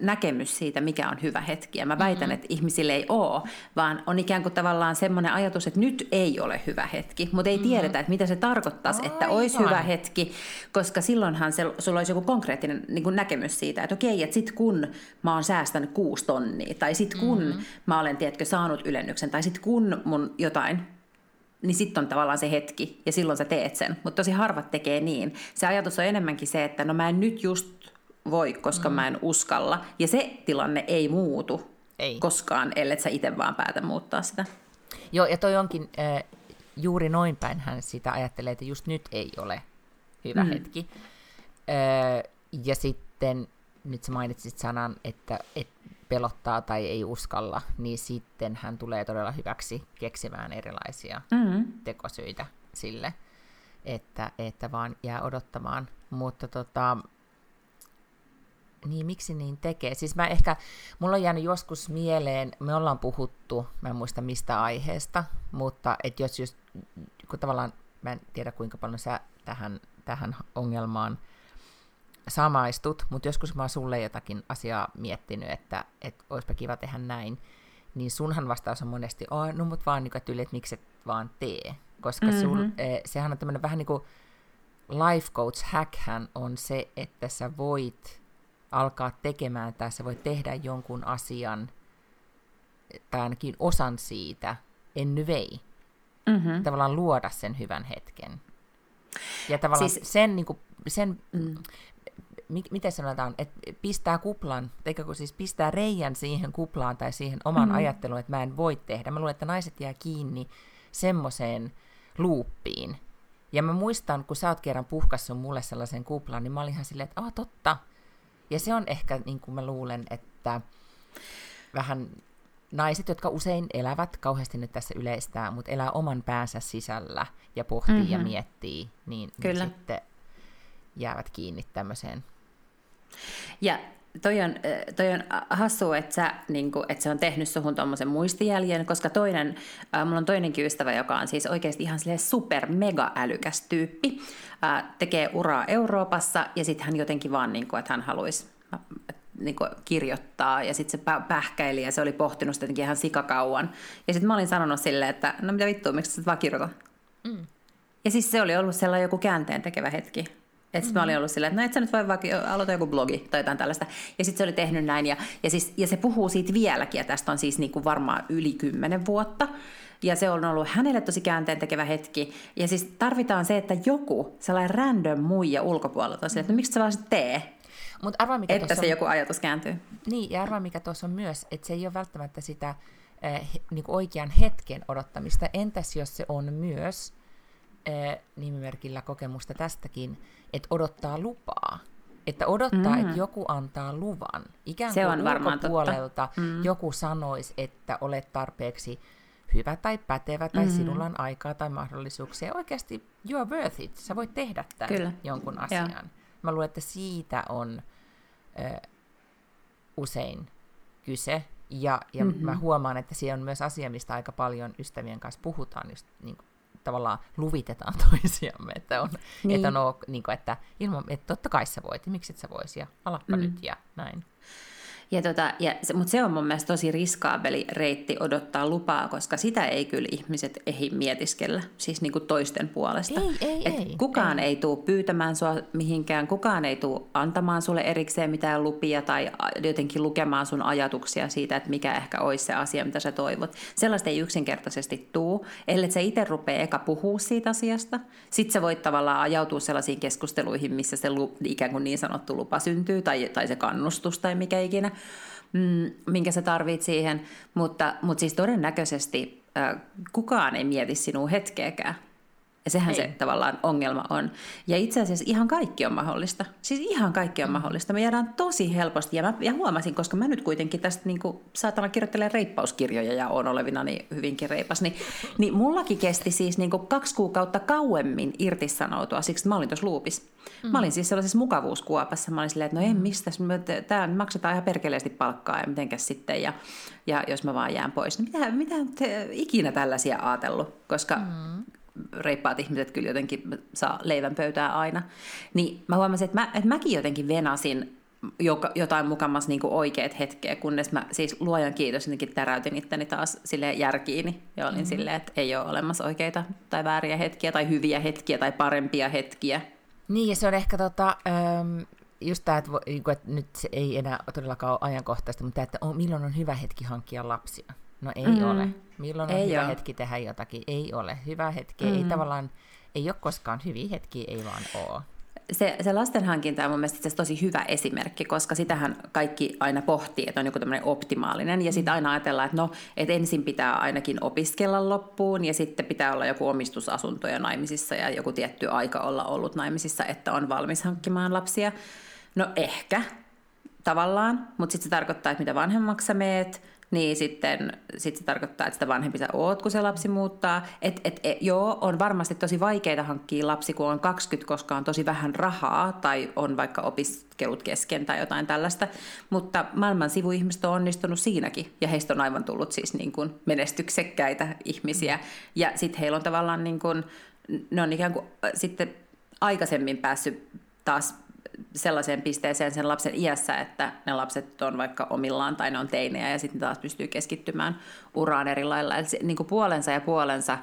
näkemys siitä, mikä on hyvä hetki. Ja mä väitän, mm-hmm. että ihmisille ei ole, vaan on ikään kuin tavallaan semmoinen ajatus, että nyt ei ole hyvä hetki, mutta ei mm-hmm. tiedetä, että mitä se tarkoittaisi, Aivan. että olisi hyvä hetki, koska silloinhan se, sulla olisi joku konkreettinen niin kuin näkemys siitä, että okei, että sit kun mä oon säästänyt kuusi tonnia, tai sit kun mm-hmm. mä olen, tiedätkö, saanut ylennyksen, tai sit kun mun jotain niin sitten on tavallaan se hetki, ja silloin sä teet sen. Mutta tosi harvat tekee niin. Se ajatus on enemmänkin se, että no mä en nyt just voi, koska mm. mä en uskalla. Ja se tilanne ei muutu ei. koskaan, ellei sä itse vaan päätä muuttaa sitä. Joo, ja toi onkin äh, juuri noin päin hän sitä ajattelee, että just nyt ei ole hyvä mm. hetki. Äh, ja sitten, nyt sä mainitsit sanan, että et pelottaa tai ei uskalla, niin sitten hän tulee todella hyväksi keksimään erilaisia mm. tekosyitä sille, että, että vaan jää odottamaan. Mutta tota, niin, miksi niin tekee? Siis mä ehkä, mulla on jäänyt joskus mieleen, me ollaan puhuttu, mä en muista mistä aiheesta, mutta että jos just, kun tavallaan, mä en tiedä kuinka paljon sä tähän, tähän ongelmaan samaistut, mutta joskus mä oon sulle jotakin asiaa miettinyt, että, että olisipa kiva tehdä näin, niin sunhan vastaus on monesti, oh, no mut vaan niin että, että miksi et vaan tee, koska mm-hmm. sul, eh, sehän on tämmöinen vähän niin kuin life coach hackhän on se, että sä voit alkaa tekemään tai sä voit tehdä jonkun asian tai ainakin osan siitä ennyvei. Mm-hmm. Tavallaan luoda sen hyvän hetken. Ja tavallaan siis... sen, niin kuin, sen mm. Mi- miten sanotaan, että pistää kuplan, eikä kun siis pistää reijän siihen kuplaan tai siihen oman mm-hmm. ajatteluun, että mä en voi tehdä. Mä luulen, että naiset jää kiinni semmoiseen luuppiin. Ja mä muistan, kun sä oot kerran puhkassut mulle sellaisen kuplan, niin mä olin ihan silleen, että ah, totta, ja se on ehkä, niin kuin mä luulen, että vähän naiset, jotka usein elävät, kauheasti nyt tässä yleistää, mutta elää oman päänsä sisällä ja pohtii mm-hmm. ja mhm. miettii, niin, niin sitten jäävät kiinni tämmöiseen. Ja toi on, toi on hassu, että, sä, niin kuin, että se on tehnyt suhun tuommoisen muistijäljen, koska toinen, äh, mulla on toinenkin ystävä, joka on siis oikeasti ihan super mega älykäs tyyppi, äh, tekee uraa Euroopassa ja sitten hän jotenkin vaan, niin kuin, että hän haluaisi niin kuin kirjoittaa ja sitten se pähkäili ja se oli pohtinut sitä jotenkin ihan sikakauan. Ja sitten mä olin sanonut silleen, että no mitä vittua, miksi sä vaan kirjoita? Mm. Ja siis se oli ollut sellainen joku käänteen tekevä hetki. Että mm. mä olin ollut silleen, että no et sä nyt voi vaikka aloita joku blogi tai jotain tällaista. Ja sitten se oli tehnyt näin. Ja, ja, siis, ja se puhuu siitä vieläkin, ja tästä on siis niinku varmaan yli kymmenen vuotta. ja se on ollut hänelle tosi käänteen tekevä hetki. Ja siis tarvitaan se, että joku, sellainen random muija ulkopuolelta on sille, että no, miksi sä vaan tee? Mut arvaa, mikä että se on... joku ajatus kääntyy. Niin, ja arvaa, mikä tuossa on myös, että se ei ole välttämättä sitä äh, niin oikean hetken odottamista. Entäs jos se on myös äh, nimimerkillä kokemusta tästäkin, että odottaa lupaa? Että odottaa, mm. että joku antaa luvan. Ikään kuin se on ulkopuolelta mm. joku sanoisi, että olet tarpeeksi hyvä tai pätevä tai mm. sinulla on aikaa tai mahdollisuuksia. Oikeasti you are worth it. Sä voit tehdä tämän Kyllä. jonkun asian. Ja. Mä luulen, että siitä on ö, usein kyse. Ja, ja mm-hmm. mä huomaan, että se on myös asia, mistä aika paljon ystävien kanssa puhutaan, just niin kuin, tavallaan luvitetaan toisiamme, että on, niin. että, on, niin kuin, että, ilman, että totta kai sä voit, miksi et sä voisi, ja alappa mm. nyt ja näin. Ja tota, ja, mutta se on mun mielestä tosi riskaabeli reitti odottaa lupaa, koska sitä ei kyllä ihmiset ehdi mietiskellä, siis niin kuin toisten puolesta. Ei, ei, Et ei. Kukaan ei, ei tule pyytämään sua mihinkään, kukaan ei tule antamaan sulle erikseen mitään lupia tai jotenkin lukemaan sun ajatuksia siitä, että mikä ehkä olisi se asia, mitä sä toivot. Sellaista ei yksinkertaisesti tuu, ellei sä itse rupea eka puhua siitä asiasta. Sitten sä voit tavallaan ajautua sellaisiin keskusteluihin, missä se ikään kuin niin sanottu lupa syntyy tai, tai se kannustus tai mikä ikinä mm, minkä sä tarvit siihen, mutta, mutta siis todennäköisesti äh, kukaan ei mieti sinua hetkeäkään. Ja sehän Ei. se tavallaan ongelma on. Ja itse asiassa ihan kaikki on mahdollista. Siis ihan kaikki on mm. mahdollista. Me jäädään tosi helposti. Ja mä ja huomasin, koska mä nyt kuitenkin tästä niin kuin, saatana kirjoittelen reippauskirjoja ja on olevina niin hyvinkin reipas, niin, niin mullakin kesti siis niin kuin kaksi kuukautta kauemmin irtisanoutua, siksi mä olin tuossa luupissa. Mm. Mä olin siis sellaisessa mukavuuskuopassa. Mä olin silleen, että no en mistä, tämä maksetaan ihan perkeleesti palkkaa ja mitenkäs sitten. Ja, ja jos mä vaan jään pois, niin mitä, mitä te ikinä tällaisia ajatellut? Koska mm reippaat ihmiset kyllä jotenkin saa leivän pöytää aina. Niin mä huomasin, että, mä, että mäkin jotenkin venasin joka, jotain mukamas niin oikeat hetkeä, kunnes mä siis luojan kiitos jotenkin täräytin itteni taas sille järkiini ja olin mm-hmm. silleen, että ei ole olemassa oikeita tai vääriä hetkiä tai hyviä hetkiä tai parempia hetkiä. Niin ja se on ehkä tota, ähm, just tämä, että, niinku, että nyt se ei enää todellakaan ole ajankohtaista, mutta että on, milloin on hyvä hetki hankkia lapsia. No ei mm. ole. Milloin on ei hyvä ole. hetki tehdä jotakin? Ei ole. Hyvä hetki mm. ei tavallaan, ei ole koskaan hyviä hetkiä, ei vaan ole. Se, se lastenhankinta on mun mielestä tosi hyvä esimerkki, koska sitähän kaikki aina pohtii, että on joku tämmöinen optimaalinen. Ja sitten mm. aina ajatellaan, että no, että ensin pitää ainakin opiskella loppuun ja sitten pitää olla joku omistusasunto ja naimisissa ja joku tietty aika olla ollut naimisissa, että on valmis hankkimaan lapsia. No ehkä, tavallaan, mutta sitten se tarkoittaa, että mitä vanhemmaksi sä meet, niin sitten sit se tarkoittaa, että sitä vanhempi sä oot, kun se lapsi muuttaa. Et, et, et, joo, on varmasti tosi vaikeaa hankkia lapsi, kun on 20, koska on tosi vähän rahaa tai on vaikka opiskelut kesken tai jotain tällaista. Mutta maailman sivuihmiset on onnistunut siinäkin ja heistä on aivan tullut siis niin kuin menestyksekkäitä ihmisiä. Ja sitten heillä on tavallaan niin kuin, ne on ikään kuin sitten aikaisemmin päässyt taas sellaiseen pisteeseen sen lapsen iässä, että ne lapset on vaikka omillaan tai ne on teinejä ja sitten taas pystyy keskittymään uraan eri lailla. Eli niin kuin puolensa ja puolensa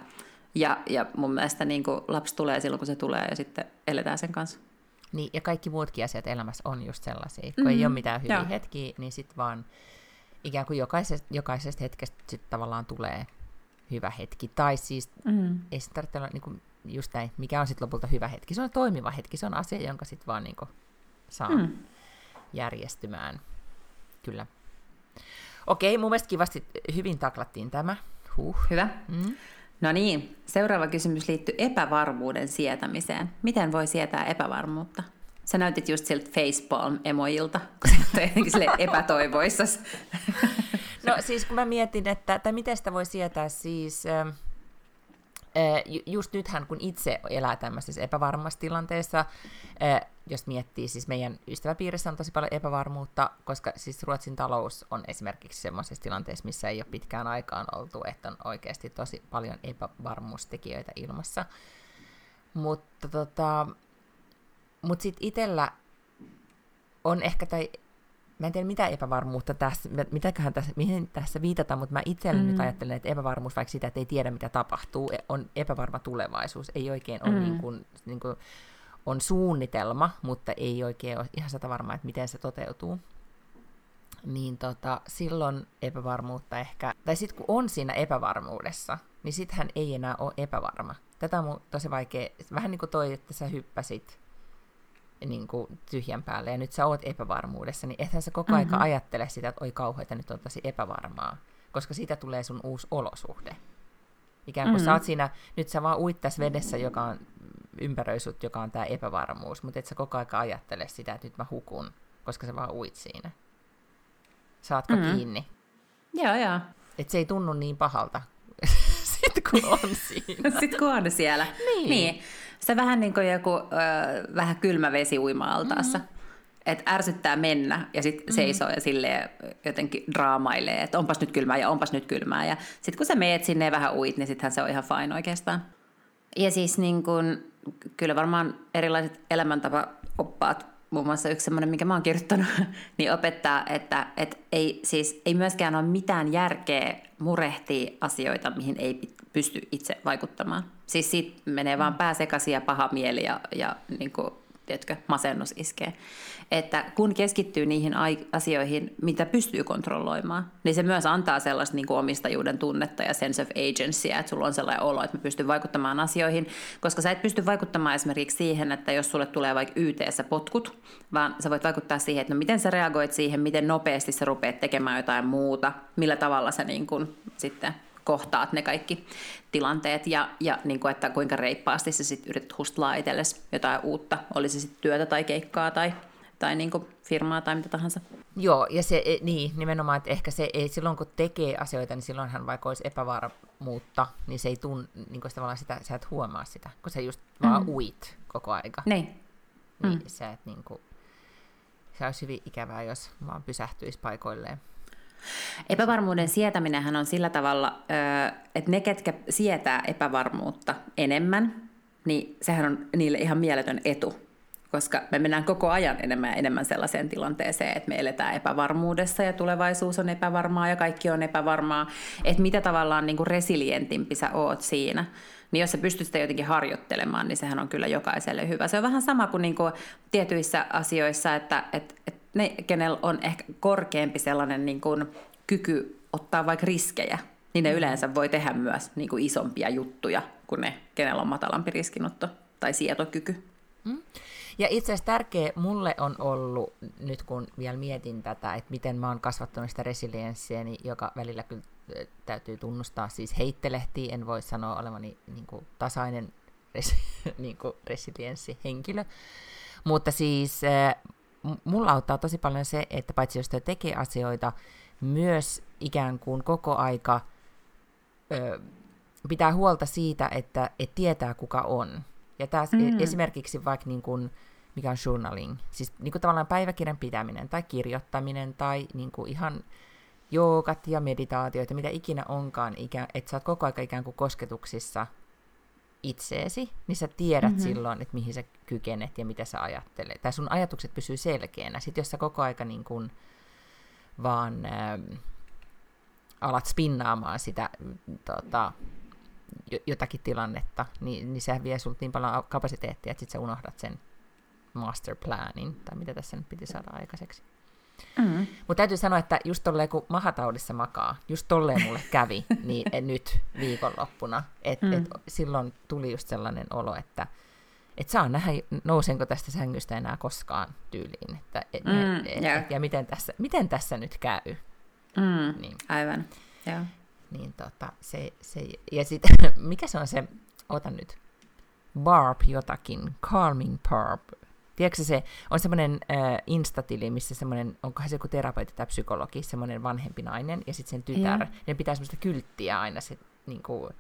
ja, ja mun mielestä niin kuin lapsi tulee silloin, kun se tulee ja sitten eletään sen kanssa. Niin, ja kaikki muutkin asiat elämässä on just sellaisia. Kun mm-hmm. ei ole mitään hyviä Joo. hetkiä, niin sitten vaan ikään kuin jokaisesta, jokaisesta hetkestä sitten tavallaan tulee hyvä hetki. Tai siis mm. ei se tarvitse olla niin kuin just näin, mikä on sitten lopulta hyvä hetki. Se on toimiva hetki, se on asia, jonka sitten vaan niin kuin saa mm. järjestymään. Kyllä. Okei, mun mielestä kivasti hyvin taklattiin tämä. Huh. Hyvä. Mm. No niin, seuraava kysymys liittyy epävarmuuden sietämiseen. Miten voi sietää epävarmuutta? Sä näytit just siltä facepalm-emojilta, kun sä jotenkin sille epätoivoissas. No siis kun mä mietin, että, että miten sitä voi sietää siis... Äh, just nythän, kun itse elää tämmöisessä epävarmassa tilanteessa, jos miettii, siis meidän ystäväpiirissä on tosi paljon epävarmuutta, koska siis Ruotsin talous on esimerkiksi semmoisessa tilanteessa, missä ei ole pitkään aikaan oltu, että on oikeasti tosi paljon epävarmuustekijöitä ilmassa. Mutta tota, mut sitten itsellä on ehkä, tai mä en tiedä mitä epävarmuutta tässä, mitäköhän tässä, mihin tässä viitataan, mutta mä itse mm. nyt ajattelen, että epävarmuus, vaikka sitä, että ei tiedä mitä tapahtuu, e, on epävarma tulevaisuus, ei oikein ole mm. niin kuin, niin kuin, on suunnitelma, mutta ei oikein ole ihan sata varmaa, että miten se toteutuu. niin tota, silloin epävarmuutta ehkä, tai sitten kun on siinä epävarmuudessa, niin sittenhän ei enää ole epävarma. Tätä on tosi vaikea, vähän niin kuin toi, että sä hyppäsit niin kuin tyhjän päälle ja nyt sä oot epävarmuudessa, niin ethän sä koko mm-hmm. aika ajattele sitä, että oi kauheita, nyt on tosi epävarmaa, koska siitä tulee sun uusi olosuhde. Ikään kuin mm-hmm. sä oot siinä, nyt sä vaan uit tässä vedessä, joka on ympäröisut, joka on tämä epävarmuus, mutta et sä koko aika ajattele sitä, että nyt mä hukun, koska sä vaan uit siinä. Saatko mm-hmm. kiinni? Joo, joo. Et se ei tunnu niin pahalta, sit kun on siinä. Sitten kun on siellä. Niin. niin. Se vähän niin kuin joku ö, vähän kylmä vesi uima-altaassa. Mm-hmm. Että ärsyttää mennä ja sitten mm-hmm. seisoo ja silleen jotenkin draamailee, että onpas nyt kylmää ja onpas nyt kylmää. Ja sitten kun sä meet sinne ja vähän uit, niin sittenhän se on ihan fine oikeastaan. Ja siis niin kun, kyllä varmaan erilaiset elämäntapa-oppaat muun muassa yksi semmoinen, minkä mä oon kirjoittanut, niin opettaa, että, että ei, siis, ei myöskään ole mitään järkeä murehtia asioita, mihin ei pysty itse vaikuttamaan. Siis siitä menee vaan pää sekaisin ja paha mieli ja, ja niin kuin, tiedätkö, masennus iskee. Että kun keskittyy niihin asioihin, mitä pystyy kontrolloimaan, niin se myös antaa sellaista niin kuin omistajuuden tunnetta ja sense of agency, että sulla on sellainen olo, että mä pystyn vaikuttamaan asioihin, koska sä et pysty vaikuttamaan esimerkiksi siihen, että jos sulle tulee vaikka yt potkut, vaan sä voit vaikuttaa siihen, että no miten sä reagoit siihen, miten nopeasti sä rupeat tekemään jotain muuta, millä tavalla sä niin kuin sitten kohtaat ne kaikki tilanteet ja, ja niin kuin, että kuinka reippaasti sä sitten yrität hustlaa itsellesi jotain uutta, olisi se sitten työtä tai keikkaa tai tai niin kuin firmaa tai mitä tahansa. Joo, ja se, e, niin, nimenomaan, että ehkä se ei, silloin kun tekee asioita, niin silloinhan vaikka olisi epävarmuutta, niin se ei tunn, niin kuin tavallaan sitä, sä et huomaa sitä, kun sä just mm. vaan uit koko aika. Niin. Niin mm. sä et niin kuin, se olisi hyvin ikävää, jos vaan pysähtyisi paikoilleen. Epävarmuuden sietäminenhän on sillä tavalla, että ne, ketkä sietää epävarmuutta enemmän, niin sehän on niille ihan mieletön etu koska me mennään koko ajan enemmän ja enemmän sellaiseen tilanteeseen, että me eletään epävarmuudessa ja tulevaisuus on epävarmaa ja kaikki on epävarmaa, että mitä tavallaan niin kuin resilientimpi sä oot siinä. Niin jos sä pystyt sitä jotenkin harjoittelemaan, niin sehän on kyllä jokaiselle hyvä. Se on vähän sama kuin, niin kuin tietyissä asioissa, että, että, että ne, kenellä on ehkä korkeampi sellainen niin kuin kyky ottaa vaikka riskejä, niin ne mm. yleensä voi tehdä myös niin kuin isompia juttuja kuin ne, kenellä on matalampi riskinotto tai sietokyky. Mm. Ja itse asiassa tärkeä mulle on ollut, nyt kun vielä mietin tätä, että miten mä oon kasvattanut sitä resilienssiä, niin joka välillä kyllä täytyy tunnustaa, siis heittelehtii, en voi sanoa olevani niin kuin tasainen res, niin kuin resilienssihenkilö, mutta siis mulla auttaa tosi paljon se, että paitsi jos tekee asioita, myös ikään kuin koko aika ö, pitää huolta siitä, että et tietää kuka on. Ja tässä mm. esimerkiksi vaikka niin kuin, mikä on journaling, siis niin kuin tavallaan päiväkirjan pitäminen tai kirjoittaminen tai niin kuin ihan joogat ja meditaatioita, mitä ikinä onkaan, että sä oot koko ajan ikään kuin kosketuksissa itseesi, niin sä tiedät mm-hmm. silloin, että mihin sä kykenet ja mitä sä ajattelet. Tai sun ajatukset pysyy selkeänä. Sitten jos sä koko aika niin kuin vaan äh, alat spinnaamaan sitä tota, jotakin tilannetta, niin, niin sehän vie sulta niin paljon kapasiteettia, että sitten sä unohdat sen master planin, tai mitä tässä nyt piti saada aikaiseksi. Mm. Mutta täytyy sanoa, että just tolleen kun mahataudissa makaa, just tolleen mulle kävi niin nyt viikonloppuna, että mm. et silloin tuli just sellainen olo, että et saa nähdä, nousenko tästä sängystä enää koskaan tyyliin, että et, mm, et, yeah. et, ja miten tässä, miten tässä nyt käy. Mm, niin. Aivan, joo. Niin tota, se, se, ja sitten, mikä se on se, ota nyt, Barb jotakin, Calming Barb, Tiedätkö se, on semmoinen äh, instatili, missä semmoinen, onkohan se joku terapeutti tai psykologi, semmoinen vanhempi nainen ja sitten sen tytär, mm. ne pitää semmoista kylttiä aina, se, niin kuin,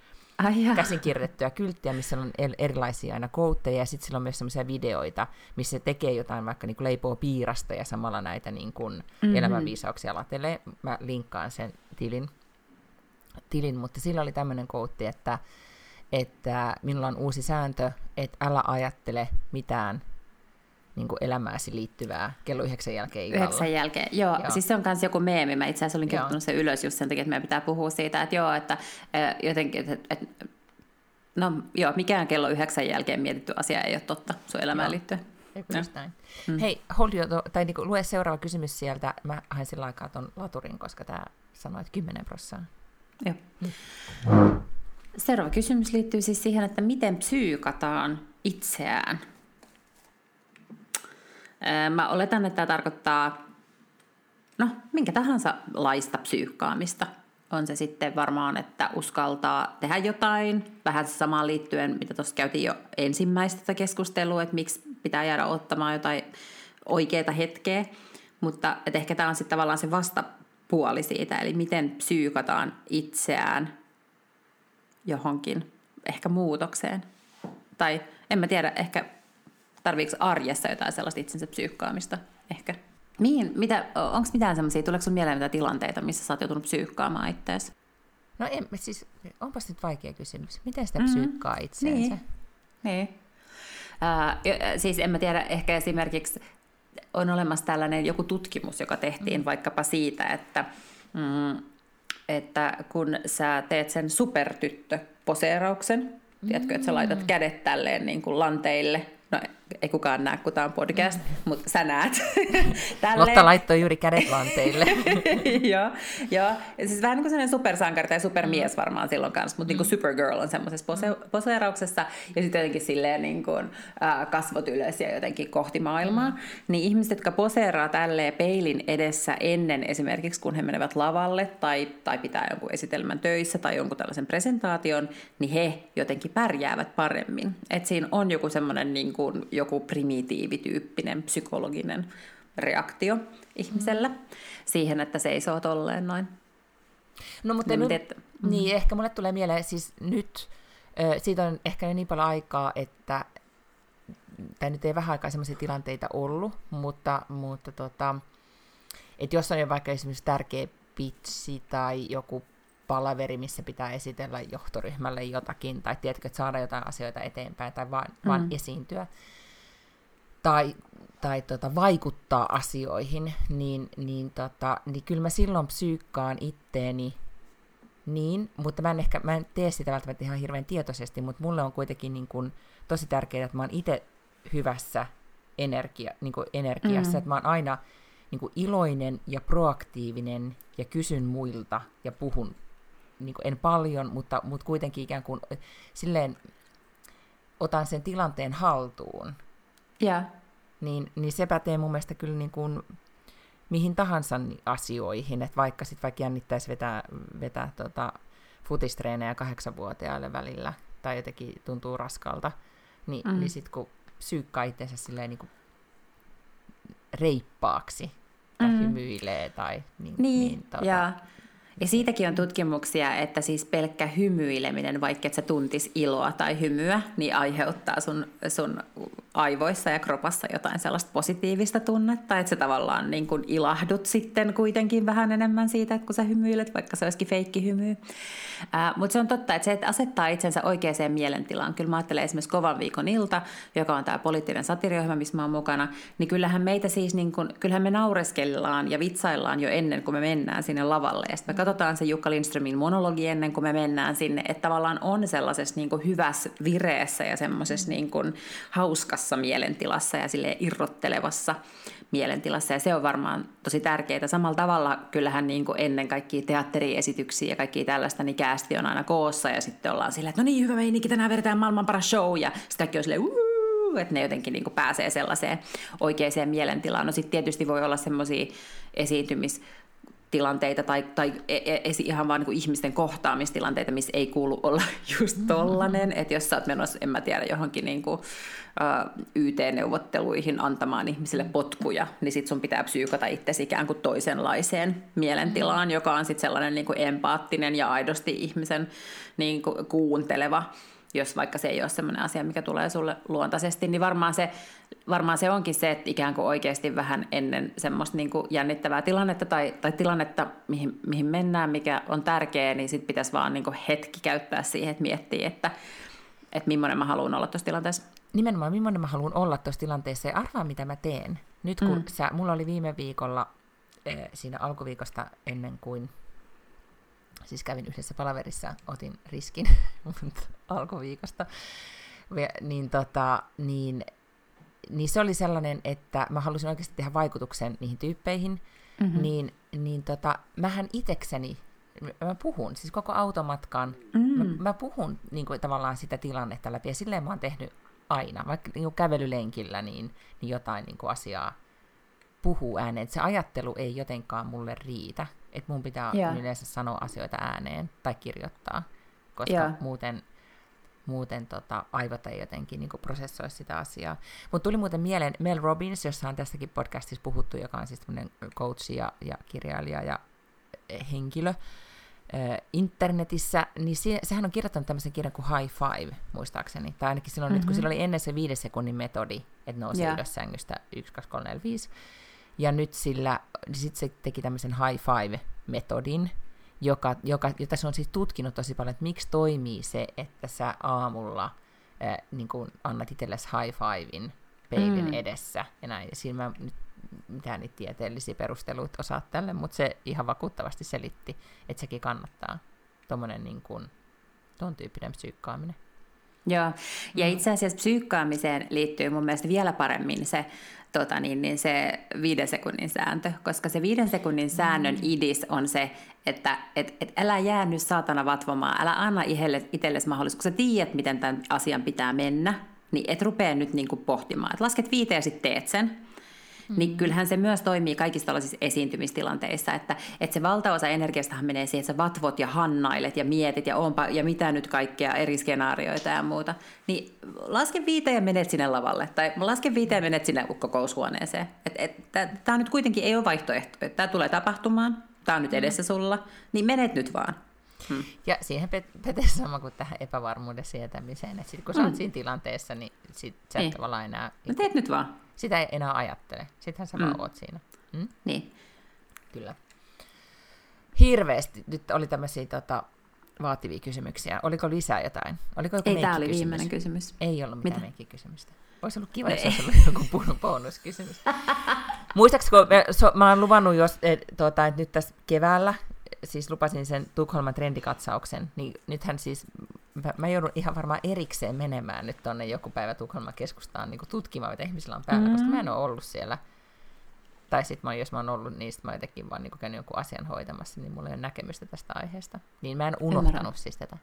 käsinkirjoitettuja kylttiä, missä on erilaisia aina koutteja, ja sitten sillä on myös semmoisia videoita, missä se tekee jotain, vaikka niin kuin leipoo piirasta ja samalla näitä niin kuin mm-hmm. elämänviisauksia latelee. Mä linkkaan sen tilin, tilin mutta sillä oli tämmöinen koutti, että, että minulla on uusi sääntö, että älä ajattele mitään niin kuin elämääsi liittyvää kello yhdeksän jälkeen illalla. Yhdeksän jälkeen, joo. joo. Siis se on myös joku meemi. Mä itse asiassa olin kirjoittanut sen ylös just sen takia, että meidän pitää puhua siitä, että joo, että äh, jotenkin, että, että no joo, mikään kello yhdeksän jälkeen mietitty asia ei ole totta sun elämään joo. liittyen. Eikö just näin? Mm. Hei, hold you, tai niinku, lue seuraava kysymys sieltä. Mä hain sillä aikaa ton laturin, koska tämä sanoi, että 10 prosenttia. Joo. Mm. Seuraava kysymys liittyy siis siihen, että miten psyykataan itseään. Mä oletan, että tämä tarkoittaa no, minkä tahansa laista psyykkaamista. On se sitten varmaan, että uskaltaa tehdä jotain, vähän samaan liittyen, mitä tuossa käytiin jo ensimmäistä keskustelua, että miksi pitää jäädä ottamaan jotain oikeaa hetkeä. Mutta että ehkä tämä on sitten tavallaan se vastapuoli siitä, eli miten psyykataan itseään johonkin ehkä muutokseen. Tai en mä tiedä, ehkä tarviiko arjessa jotain sellaista itsensä psyykkaamista ehkä. Mihin, mitä, onko mitään semmoisia, tuleeko sun mieleen mitään tilanteita, missä sä oot joutunut psyykkaamaan itseäsi? No en, onpas nyt vaikea kysymys. Miten sitä mm-hmm. psyykkaa itseensä? Niin. niin. Uh, siis en mä tiedä, ehkä esimerkiksi on olemassa tällainen joku tutkimus, joka tehtiin mm. vaikkapa siitä, että, mm, että kun sä teet sen supertyttö-poseerauksen, mm. tiedätkö, että sä laitat mm. kädet tälleen niin kuin lanteille no ei kukaan näe, kun tämä on podcast, mm. mutta sä näet. Lotta laittoi juuri kädet lanteille. joo, joo. Ja siis vähän niin kuin sellainen supersankari tai supermies varmaan silloin kanssa, mutta niin kuin mm. Supergirl on semmoisessa pose- poseerauksessa ja sitten jotenkin silleen niin kuin, äh, kasvot ylös ja jotenkin kohti maailmaa. Mm. Niin ihmiset, jotka poseeraa tälleen peilin edessä ennen esimerkiksi, kun he menevät lavalle tai, tai pitää jonkun esitelmän töissä tai jonkun tällaisen presentaation, niin he jotenkin pärjäävät paremmin. Et siinä on joku semmoinen niin kuin, joku primitiivityyppinen psykologinen reaktio ihmisellä mm. siihen, että seisoo tolleen noin. No mutta niin, nyt, mm. niin, ehkä mulle tulee mieleen siis nyt, siitä on ehkä jo niin paljon aikaa, että tai nyt ei vähän aikaa sellaisia tilanteita ollut, mutta, mutta tota, että jos on jo vaikka esimerkiksi tärkeä pitsi tai joku palaveri, missä pitää esitellä johtoryhmälle jotakin, tai tiedätkö, että saada jotain asioita eteenpäin, tai vaan, mm. vaan esiintyä, tai, tai tota, vaikuttaa asioihin, niin, niin, tota, niin kyllä mä silloin psyykkaan itteeni niin, mutta mä en ehkä mä en tee sitä välttämättä ihan hirveän tietoisesti, mutta mulle on kuitenkin niin kuin, tosi tärkeää, että mä oon itse hyvässä energia, niin kuin energiassa, mm. että mä oon aina niin kuin iloinen ja proaktiivinen ja kysyn muilta ja puhun, niin kuin en paljon, mutta, mutta kuitenkin ikään kuin silleen otan sen tilanteen haltuun. Yeah. Niin, niin se pätee mun mielestä kyllä niin kuin mihin tahansa asioihin, että vaikka sitten vaikka jännittäisi vetää, vetää tota futistreenejä kahdeksanvuotiaille välillä, tai jotenkin tuntuu raskalta, niin, mm. niin sitten kun syykkaa itsensä silleen niin kuin reippaaksi, tai mm. hymyilee, tai niin, niin, niin tota, ja ja siitäkin on tutkimuksia, että siis pelkkä hymyileminen, vaikka et sä tuntis iloa tai hymyä, niin aiheuttaa sun, sun aivoissa ja kropassa jotain sellaista positiivista tunnetta, että sä tavallaan niin kuin ilahdut sitten kuitenkin vähän enemmän siitä, että kun sä hymyilet, vaikka se olisikin feikki hymy. Mutta se on totta, että se, että asettaa itsensä oikeaan mielentilaan. Kyllä mä ajattelen esimerkiksi Kovan viikon ilta, joka on tämä poliittinen satiriohjelma, missä mä oon mukana, niin kyllähän meitä siis, niin kuin, kyllähän me naureskellaan ja vitsaillaan jo ennen kuin me mennään sinne lavalle. Ja me katsotaan se Jukka Lindströmin monologi ennen kuin me mennään sinne, että tavallaan on sellaisessa niin kuin hyvässä vireessä ja semmoisessa niin kuin hauskassa mielentilassa ja sille irrottelevassa mielentilassa. Ja se on varmaan tosi tärkeää. Samalla tavalla kyllähän niin kuin ennen kaikkia teatteriesityksiä ja kaikki tällaista, niin käästi on aina koossa ja sitten ollaan silleen, että no niin, hyvä meininki, tänään vedetään maailman paras show ja kaikki on silleen, että ne jotenkin niin kuin pääsee sellaiseen oikeaan mielentilaan. No sitten tietysti voi olla semmoisia esiintymis tilanteita tai, tai e, e, esi, ihan vaan niin ihmisten kohtaamistilanteita, missä ei kuulu olla just tollanen. Mm-hmm. Että jos sä oot menossa, en mä tiedä, johonkin niin kuin, uh, YT-neuvotteluihin antamaan ihmisille potkuja, niin sit sun pitää psyykata itsesi ikään kuin toisenlaiseen mielentilaan, mm-hmm. joka on sitten sellainen niin kuin empaattinen ja aidosti ihmisen niin kuin kuunteleva jos vaikka se ei ole sellainen asia, mikä tulee sulle luontaisesti, niin varmaan se, varmaan se onkin se, että ikään kuin oikeasti vähän ennen semmoista niin kuin jännittävää tilannetta tai, tai tilannetta, mihin, mihin mennään, mikä on tärkeä, niin sitten pitäisi vaan niin kuin hetki käyttää siihen, että miettii, että, että millainen mä haluan olla tuossa tilanteessa. Nimenomaan, millainen mä haluan olla tuossa tilanteessa ja arvaa, mitä mä teen. Nyt kun mm. sä, mulla oli viime viikolla, eh, siinä alkuviikosta ennen kuin siis kävin yhdessä palaverissa, otin riskin alkuviikosta, niin, tota, niin, niin se oli sellainen, että mä halusin oikeasti tehdä vaikutuksen niihin tyyppeihin, mm-hmm. niin, niin tota, mähän itekseni, mä puhun, siis koko automatkan, mm. mä, mä puhun niin kuin, tavallaan sitä tilannetta läpi, ja silleen mä oon tehnyt aina, vaikka niin kuin kävelylenkillä, niin, niin jotain niin kuin asiaa puhuu ääneen, että se ajattelu ei jotenkaan mulle riitä, että mun pitää yeah. yleensä sanoa asioita ääneen tai kirjoittaa, koska yeah. muuten muuten tota, aivot ei jotenkin niin prosessoi sitä asiaa. Mutta tuli muuten mieleen Mel Robbins, jossa on tässäkin podcastissa puhuttu, joka on siis coach ja, ja kirjailija ja eh, henkilö äh, internetissä, niin se, sehän on kirjoittanut tämmöisen kirjan kuin High Five, muistaakseni. Tai ainakin silloin, mm-hmm. nyt, kun mhm. sillä oli ennen se viiden sekunnin metodi, että nousi yeah. ylös sängystä 1, 2, 3, 4, 5. Ja nyt sillä, niin sit se teki tämmöisen High Five-metodin, joka, joka, jota se on siis tutkinut tosi paljon, että miksi toimii se, että sä aamulla äh, niin kun annat itsellesi high fivein peilin mm. edessä. Ja näin. Ja siinä mä nyt mitään niitä tieteellisiä perusteluita osaa tälle, mutta se ihan vakuuttavasti selitti, että sekin kannattaa. Tuommoinen niin kuin, tyyppinen psyykkaaminen. Joo, ja mm. itse asiassa psyykkaamiseen liittyy mun mielestä vielä paremmin se, tota niin, niin se viiden sekunnin sääntö, koska se viiden sekunnin säännön mm. idis on se, että et, et älä jää nyt saatana vatvomaan, älä anna itsellesi mahdollisuus, kun sä tiedät, miten tämän asian pitää mennä, niin et rupea nyt niinku pohtimaan. Et lasket viiteen ja sitten teet sen. Mm. Niin kyllähän se myös toimii kaikissa tällaisissa esiintymistilanteissa, että, että se valtaosa energiastahan menee siihen, että sä vatvot ja hannailet ja mietit ja onpa ja mitä nyt kaikkea eri skenaarioita ja muuta. Niin laske viiteen ja menet sinne lavalle, tai laske viiteen ja menet sinne kokoushuoneeseen. Tämä nyt kuitenkin ei ole vaihtoehto, että tämä tulee tapahtumaan, tämä on nyt edessä sulla, niin menet nyt vaan. Hmm. Ja siihen pätee sama kuin tähän epävarmuuden sietämiseen, että sit kun sä oot hmm. siinä tilanteessa, niin sit sä et niin. tavallaan enää... No teet nyt vaan. Sitä ei enää ajattele. Sittenhän sä mm. vaan oot siinä. Hmm? Niin. Kyllä. Hirveästi. Nyt oli tämmöisiä tota, vaativia kysymyksiä. Oliko lisää jotain? Oliko joku ei, tämä oli viimeinen kysymys. Ei ollut mitään Mitä? kysymystä. Olisi ollut kiva, jos olisi ollut joku bonuskysymys. Muistaakseni, kun mä, so, mä oon luvannut, jos, et, tuota, että nyt tässä keväällä, siis lupasin sen Tukholman trendikatsauksen, niin nythän siis, mä, mä joudun ihan varmaan erikseen menemään nyt tonne joku päivä Tukholman keskustaan niin tutkimaan, mitä ihmisillä on päällä, mm. koska mä en ole ollut siellä. Tai sitten jos mä oon ollut, niin sit mä jotenkin vaan niin käynyt jonkun asian hoitamassa, niin mulla ei ole näkemystä tästä aiheesta. Niin mä en unohtanut Ymmärrän. siis tätä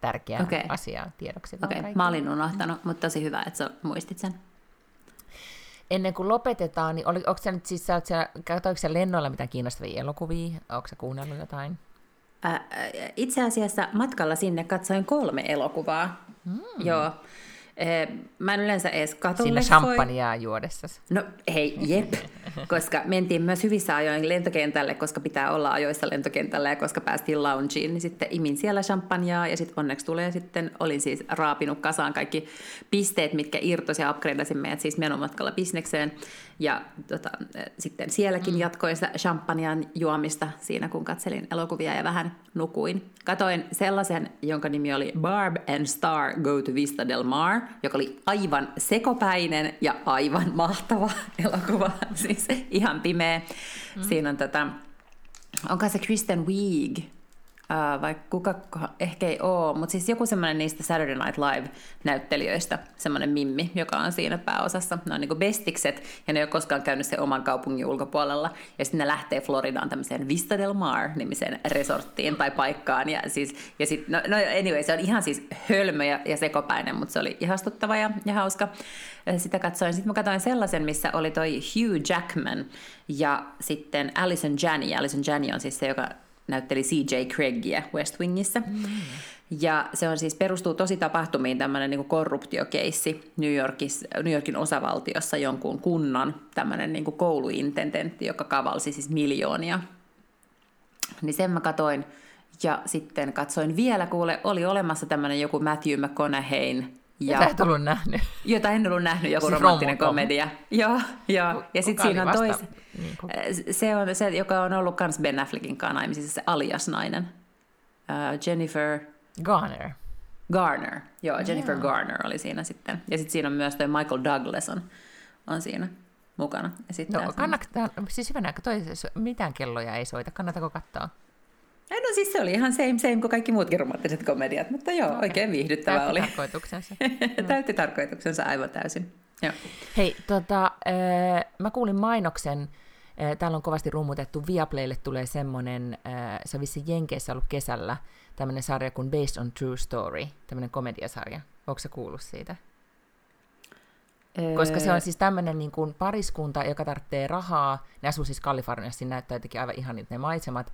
tärkeää okay. asiaa tiedoksi. Okei, okay. mä olin unohtanut, mutta tosi hyvä, että sä muistit sen ennen kuin lopetetaan, niin oli, onko sä nyt siis, sä siellä, katsoitko sä lennoilla mitään kiinnostavia elokuvia? Onko sä kuunnellut jotain? Itse asiassa matkalla sinne katsoin kolme elokuvaa. Mm. Joo. Mä en yleensä edes katso Siinä champagnea juodessa. No hei, jep. koska mentiin myös hyvissä ajoin lentokentälle, koska pitää olla ajoissa lentokentällä ja koska päästiin loungeen, niin sitten imin siellä champagnea ja sitten onneksi tulee sitten, olin siis raapinut kasaan kaikki pisteet, mitkä irtosi ja upgradeasin meidät siis menomatkalla bisnekseen. Ja tota, sitten sielläkin mm. jatkoin sitä champagnean juomista siinä, kun katselin elokuvia ja vähän nukuin. Katoin sellaisen, jonka nimi oli Barb and Star Go to Vista del Mar, joka oli aivan sekopäinen ja aivan mahtava elokuva. Siis ihan pimeä. Mm. Siinä on tota, onko se Kristen Wiig, Uh, vai kuka, ehkä ei ole, mutta siis joku semmoinen niistä Saturday Night Live-näyttelijöistä, semmoinen mimmi, joka on siinä pääosassa. Ne on niin bestikset, ja ne ei ole koskaan käynyt sen oman kaupungin ulkopuolella. Ja sitten ne lähtee Floridaan tämmöiseen Vista del Mar-nimiseen resorttiin tai paikkaan. Ja, siis, ja sit, no, no anyway, se on ihan siis hölmö ja, ja sekopäinen, mutta se oli ihastuttava ja, ja hauska. Sitä katsoin. Sitten mä katsoin sellaisen, missä oli toi Hugh Jackman ja sitten Alison Janney. Alison Janney on siis se, joka näytteli CJ Craigia West Wingissä. Mm. Ja se on siis, perustuu tosi tapahtumiin tämmöinen niin korruptiokeissi New, Yorkissa, New Yorkin osavaltiossa jonkun kunnan tämmöinen niin kouluintendentti, joka kavalsi siis miljoonia. Niin sen mä katoin. Ja sitten katsoin vielä, kuule, oli olemassa tämmöinen joku Matthew McConaugheyn ja, jota et ollut nähnyt. Jota en ollut nähnyt, joku siis romanttinen komedia. Joo, joo. Ja sitten siinä on tois, niin kuin... se on se, joka on ollut myös Ben Affleckin kanssa naimisissa, se alias-nainen. Uh, Jennifer... Garner. Garner, joo, Jennifer yeah. Garner oli siinä sitten. Ja sitten siinä on myös toi Michael Douglas on, on siinä mukana. Ja sitten no, kannattaa, siis hyvänä, toi, mitään kelloja ei soita, kannattako katsoa? No siis se oli ihan same same kuin kaikki muutkin romanttiset komediat, mutta joo, okay. oikein viihdyttävä Täytti oli. tarkoituksensa. Täytti tarkoituksensa aivan täysin. Joo. Hei, tota, äh, mä kuulin mainoksen, äh, täällä on kovasti rummutettu, Viaplaylle tulee semmonen, äh, se on vissi Jenkeissä ollut kesällä, tämmönen sarja kuin Based on True Story, tämmönen komediasarja. Onko se kuullut siitä? Koska se on siis tämmöinen niin kuin pariskunta, joka tarvitsee rahaa, ne asuu siis Kaliforniassa, siinä näyttää jotenkin aivan ihan ne maisemat,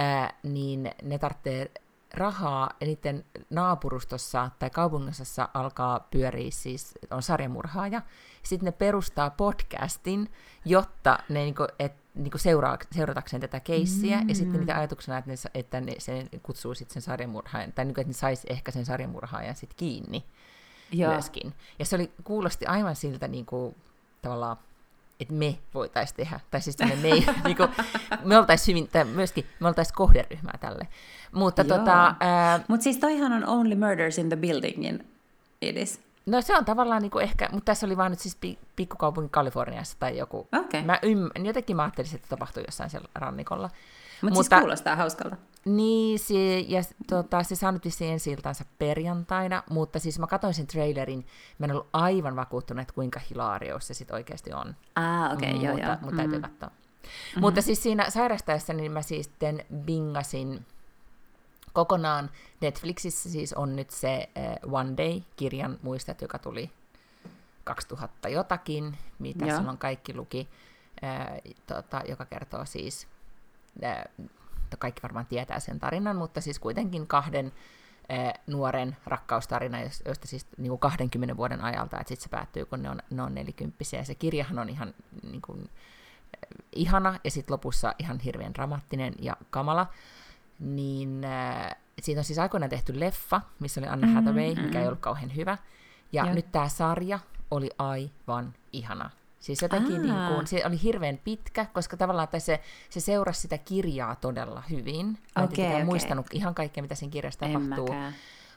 ää, niin ne tarvitsee rahaa, ja niiden naapurustossa tai kaupungisessa alkaa pyöriä siis, on sarjamurhaaja. Sitten ne perustaa podcastin, jotta ne niinku, et, niinku seuraa, seuratakseen tätä keissiä, mm. ja sitten niitä ajatuksena, että ne, että ne, se kutsuu sitten sen sarjamurhaajan, tai niinku, että ne saisi ehkä sen sarjamurhaajan sitten kiinni. Joo. myöskin. Ja se oli, kuulosti aivan siltä niin kuin, tavallaan, että me voitaisiin tehdä. Tai siis me, me, niin kuin, me oltaisiin hyvin, tai myöskin me oltaisiin kohderyhmää tälle. Mutta tota... Mutta siis toihan on Only Murders in the Buildingin edis. No se on tavallaan niin kuin ehkä, mutta tässä oli vaan nyt siis pikkukaupungin Kaliforniassa tai joku. Okay. Mä ymm, jotenkin mä ajattelin, että tapahtuu jossain siellä rannikolla. Mut mutta siis kuulostaa hauskalta. Niin, se, ja tota, se saa nyt vissiin ensi perjantaina, mutta siis mä katsoin sen trailerin, mä en ollut aivan vakuuttunut, että kuinka hilaarius se sitten oikeasti on. Ah, okei, okay, joo, joo. Mutta täytyy mm. katsoa. Mm-hmm. Mutta siis siinä sairastaessa niin mä siis sitten bingasin kokonaan. Netflixissä siis on nyt se uh, One Day-kirjan, muistat, joka tuli 2000 jotakin, mitä Joo. on kaikki luki, uh, tota, joka kertoo siis kaikki varmaan tietää sen tarinan, mutta siis kuitenkin kahden nuoren rakkaustarina, josta siis niin kuin 20 vuoden ajalta, että sitten se päättyy, kun ne on, ne on nelikymppisiä. Ja se kirjahan on ihan niin kuin, ihana, ja sitten lopussa ihan hirveän dramaattinen ja kamala. Niin äh, siitä on siis aikoinaan tehty leffa, missä oli Anne mm-hmm, Hathaway, mm-hmm. mikä ei ollut kauhean hyvä. Ja Joo. nyt tämä sarja oli aivan ihana. Siis jotenkin niin kuin, se oli hirveän pitkä, koska tavallaan se, se seurasi sitä kirjaa todella hyvin. Mä okay, en okay. muistanut ihan kaikkea, mitä siinä kirjassa tapahtuu.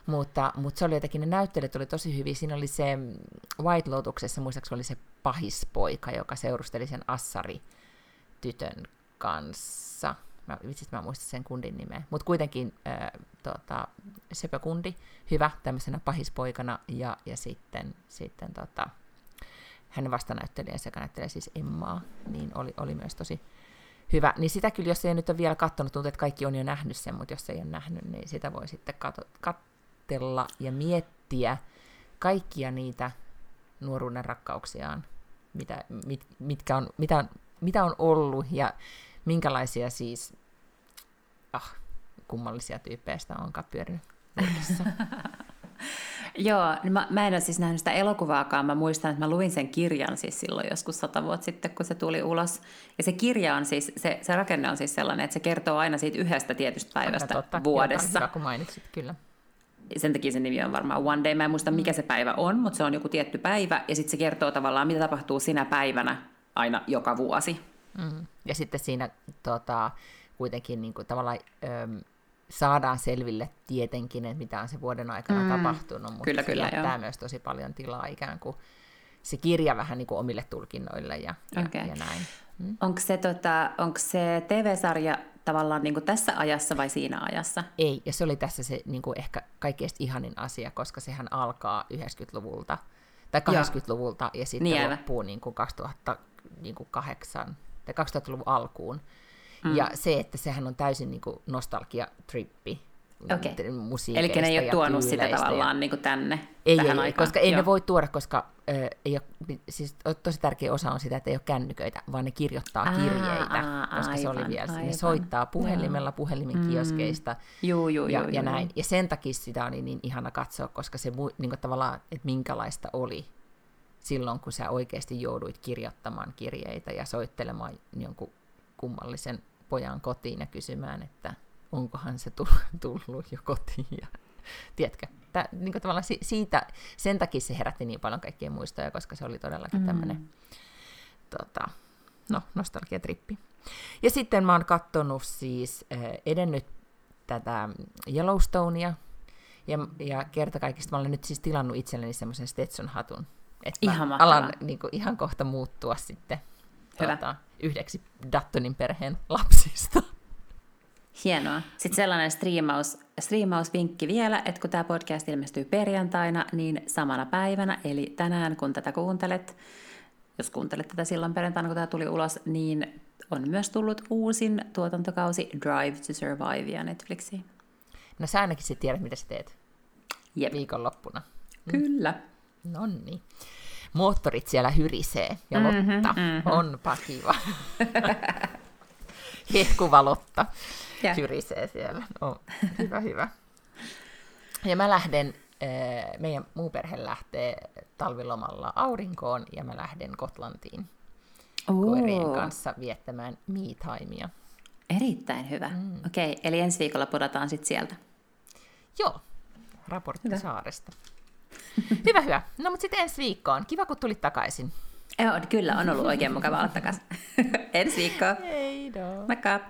Mutta, mutta se oli jotenkin, ne näyttelijät oli tosi hyvin. Siinä oli se White Lotuksessa, muistaakseni oli se pahispoika, joka seurusteli sen Assari-tytön kanssa. Mä, vitsit, mä muistan sen kundin nimeä. Mutta kuitenkin äh, tota, Sepä kundi, hyvä tämmöisenä pahispoikana. Ja, ja sitten, sitten tota, hänen vastanäyttelijänsä, joka näyttelee siis Emmaa, niin oli, oli myös tosi hyvä. Niin sitä kyllä, jos ei nyt ole vielä katsonut, tuntuu, että kaikki on jo nähnyt sen, mutta jos ei ole nähnyt, niin sitä voi sitten kato, katsella ja miettiä kaikkia niitä nuoruuden rakkauksiaan, mitä, mit, mitkä on, mitä, on, mitä on ollut ja minkälaisia siis ah, kummallisia tyyppejä sitä onkaan pyörinyt Joo, niin mä, mä en ole siis nähnyt sitä elokuvaakaan. Mä muistan, että mä luin sen kirjan siis silloin joskus sata vuotta sitten, kun se tuli ulos. Ja se kirja on siis, se, se rakenne on siis sellainen, että se kertoo aina siitä yhdestä tietystä päivästä totta. vuodessa. Hyvä, kun mainitsit, kyllä. Sen takia sen nimi on varmaan One Day. Mä en muista, mikä se päivä on, mutta se on joku tietty päivä. Ja sitten se kertoo tavallaan, mitä tapahtuu sinä päivänä aina joka vuosi. Mm. Ja sitten siinä tota, kuitenkin niin kuin, tavallaan... Öö, saadaan selville tietenkin, että mitä on se vuoden aikana mm. tapahtunut, mutta kyllä, se kyllä, jättää joo. myös tosi paljon tilaa ikään kuin se kirja vähän niin kuin omille tulkinnoille ja, okay. ja, ja näin. Mm. Onko se, tota, onko se TV-sarja tavallaan niin kuin tässä ajassa vai siinä ajassa? Ei, ja se oli tässä se niin kuin ehkä kaikkein ihanin asia, koska sehän alkaa 90-luvulta tai 80-luvulta ja sitten niin loppuu niin kuin 2008 tai 2000-luvun alkuun. Mm. Ja se, että sehän on täysin niin kuin nostalgia-trippi okay. Eli ne ei ole tuonut sitä tavallaan ja... niin kuin tänne, ei, tähän ei, aikaan. koska ei Joo. ne voi tuoda, koska ö, ei ole, siis tosi tärkeä osa on sitä, että ei ole kännyköitä, vaan ne kirjoittaa aa, kirjeitä, aa, koska aivan, se oli vielä, aivan. ne soittaa puhelimella, Joo. puhelimen mm. kioskeista Juu, juu, ja, juu, ja näin. Ja sen takia sitä oli niin ihana katsoa, koska se niin kuin tavallaan, että minkälaista oli silloin, kun sä oikeasti jouduit kirjoittamaan kirjeitä ja soittelemaan jonkun kummallisen pojan kotiin ja kysymään, että onkohan se tullut jo kotiin. Ja, tiedätkö, tää, niin tavallaan siitä, sen takia se herätti niin paljon kaikkia muistoja, koska se oli todellakin mm. tämmöinen tota, no, nostalgiatrippi. Ja sitten mä oon katsonut siis äh, edennyt tätä Yellowstonea, ja, ja kerta kaikista mä olen nyt siis tilannut itselleni semmoisen Stetson-hatun, että ihan mä alan niin kuin, ihan kohta muuttua sitten tuota, yhdeksi Dattonin perheen lapsista. Hienoa. Sitten sellainen striimaus striimausvinkki vielä, että kun tämä podcast ilmestyy perjantaina, niin samana päivänä, eli tänään kun tätä kuuntelet, jos kuuntelet tätä silloin perjantaina, kun tämä tuli ulos, niin on myös tullut uusin tuotantokausi Drive to Survive Netflixiin. No sä ainakin sit tiedät, mitä sä teet Jep. viikonloppuna. Kyllä. Nonni. Moottorit siellä hyrisee ja Lotta Mhm, mm-hmm, onpa kiva. Hehkuva Lotta Ja. hyrisee siellä. No, hyvä, hyvä. Ja mä lähden, eh, meidän muu perhe lähtee talvilomalla aurinkoon ja mä lähden Gotlantiin koirien Oo, kanssa viettämään me-timea. Erittäin hyvä. Mm. Okei, okay, eli ensi viikolla podataan sitten sieltä. Joo, raportti Hyvä. saaresta. hyvä, hyvä. No mutta sitten ensi viikkoon. Kiva, kun tulit takaisin. Joo, kyllä, on ollut oikein mukava olla takaisin. ensi viikkoa. Hei do. Moikka!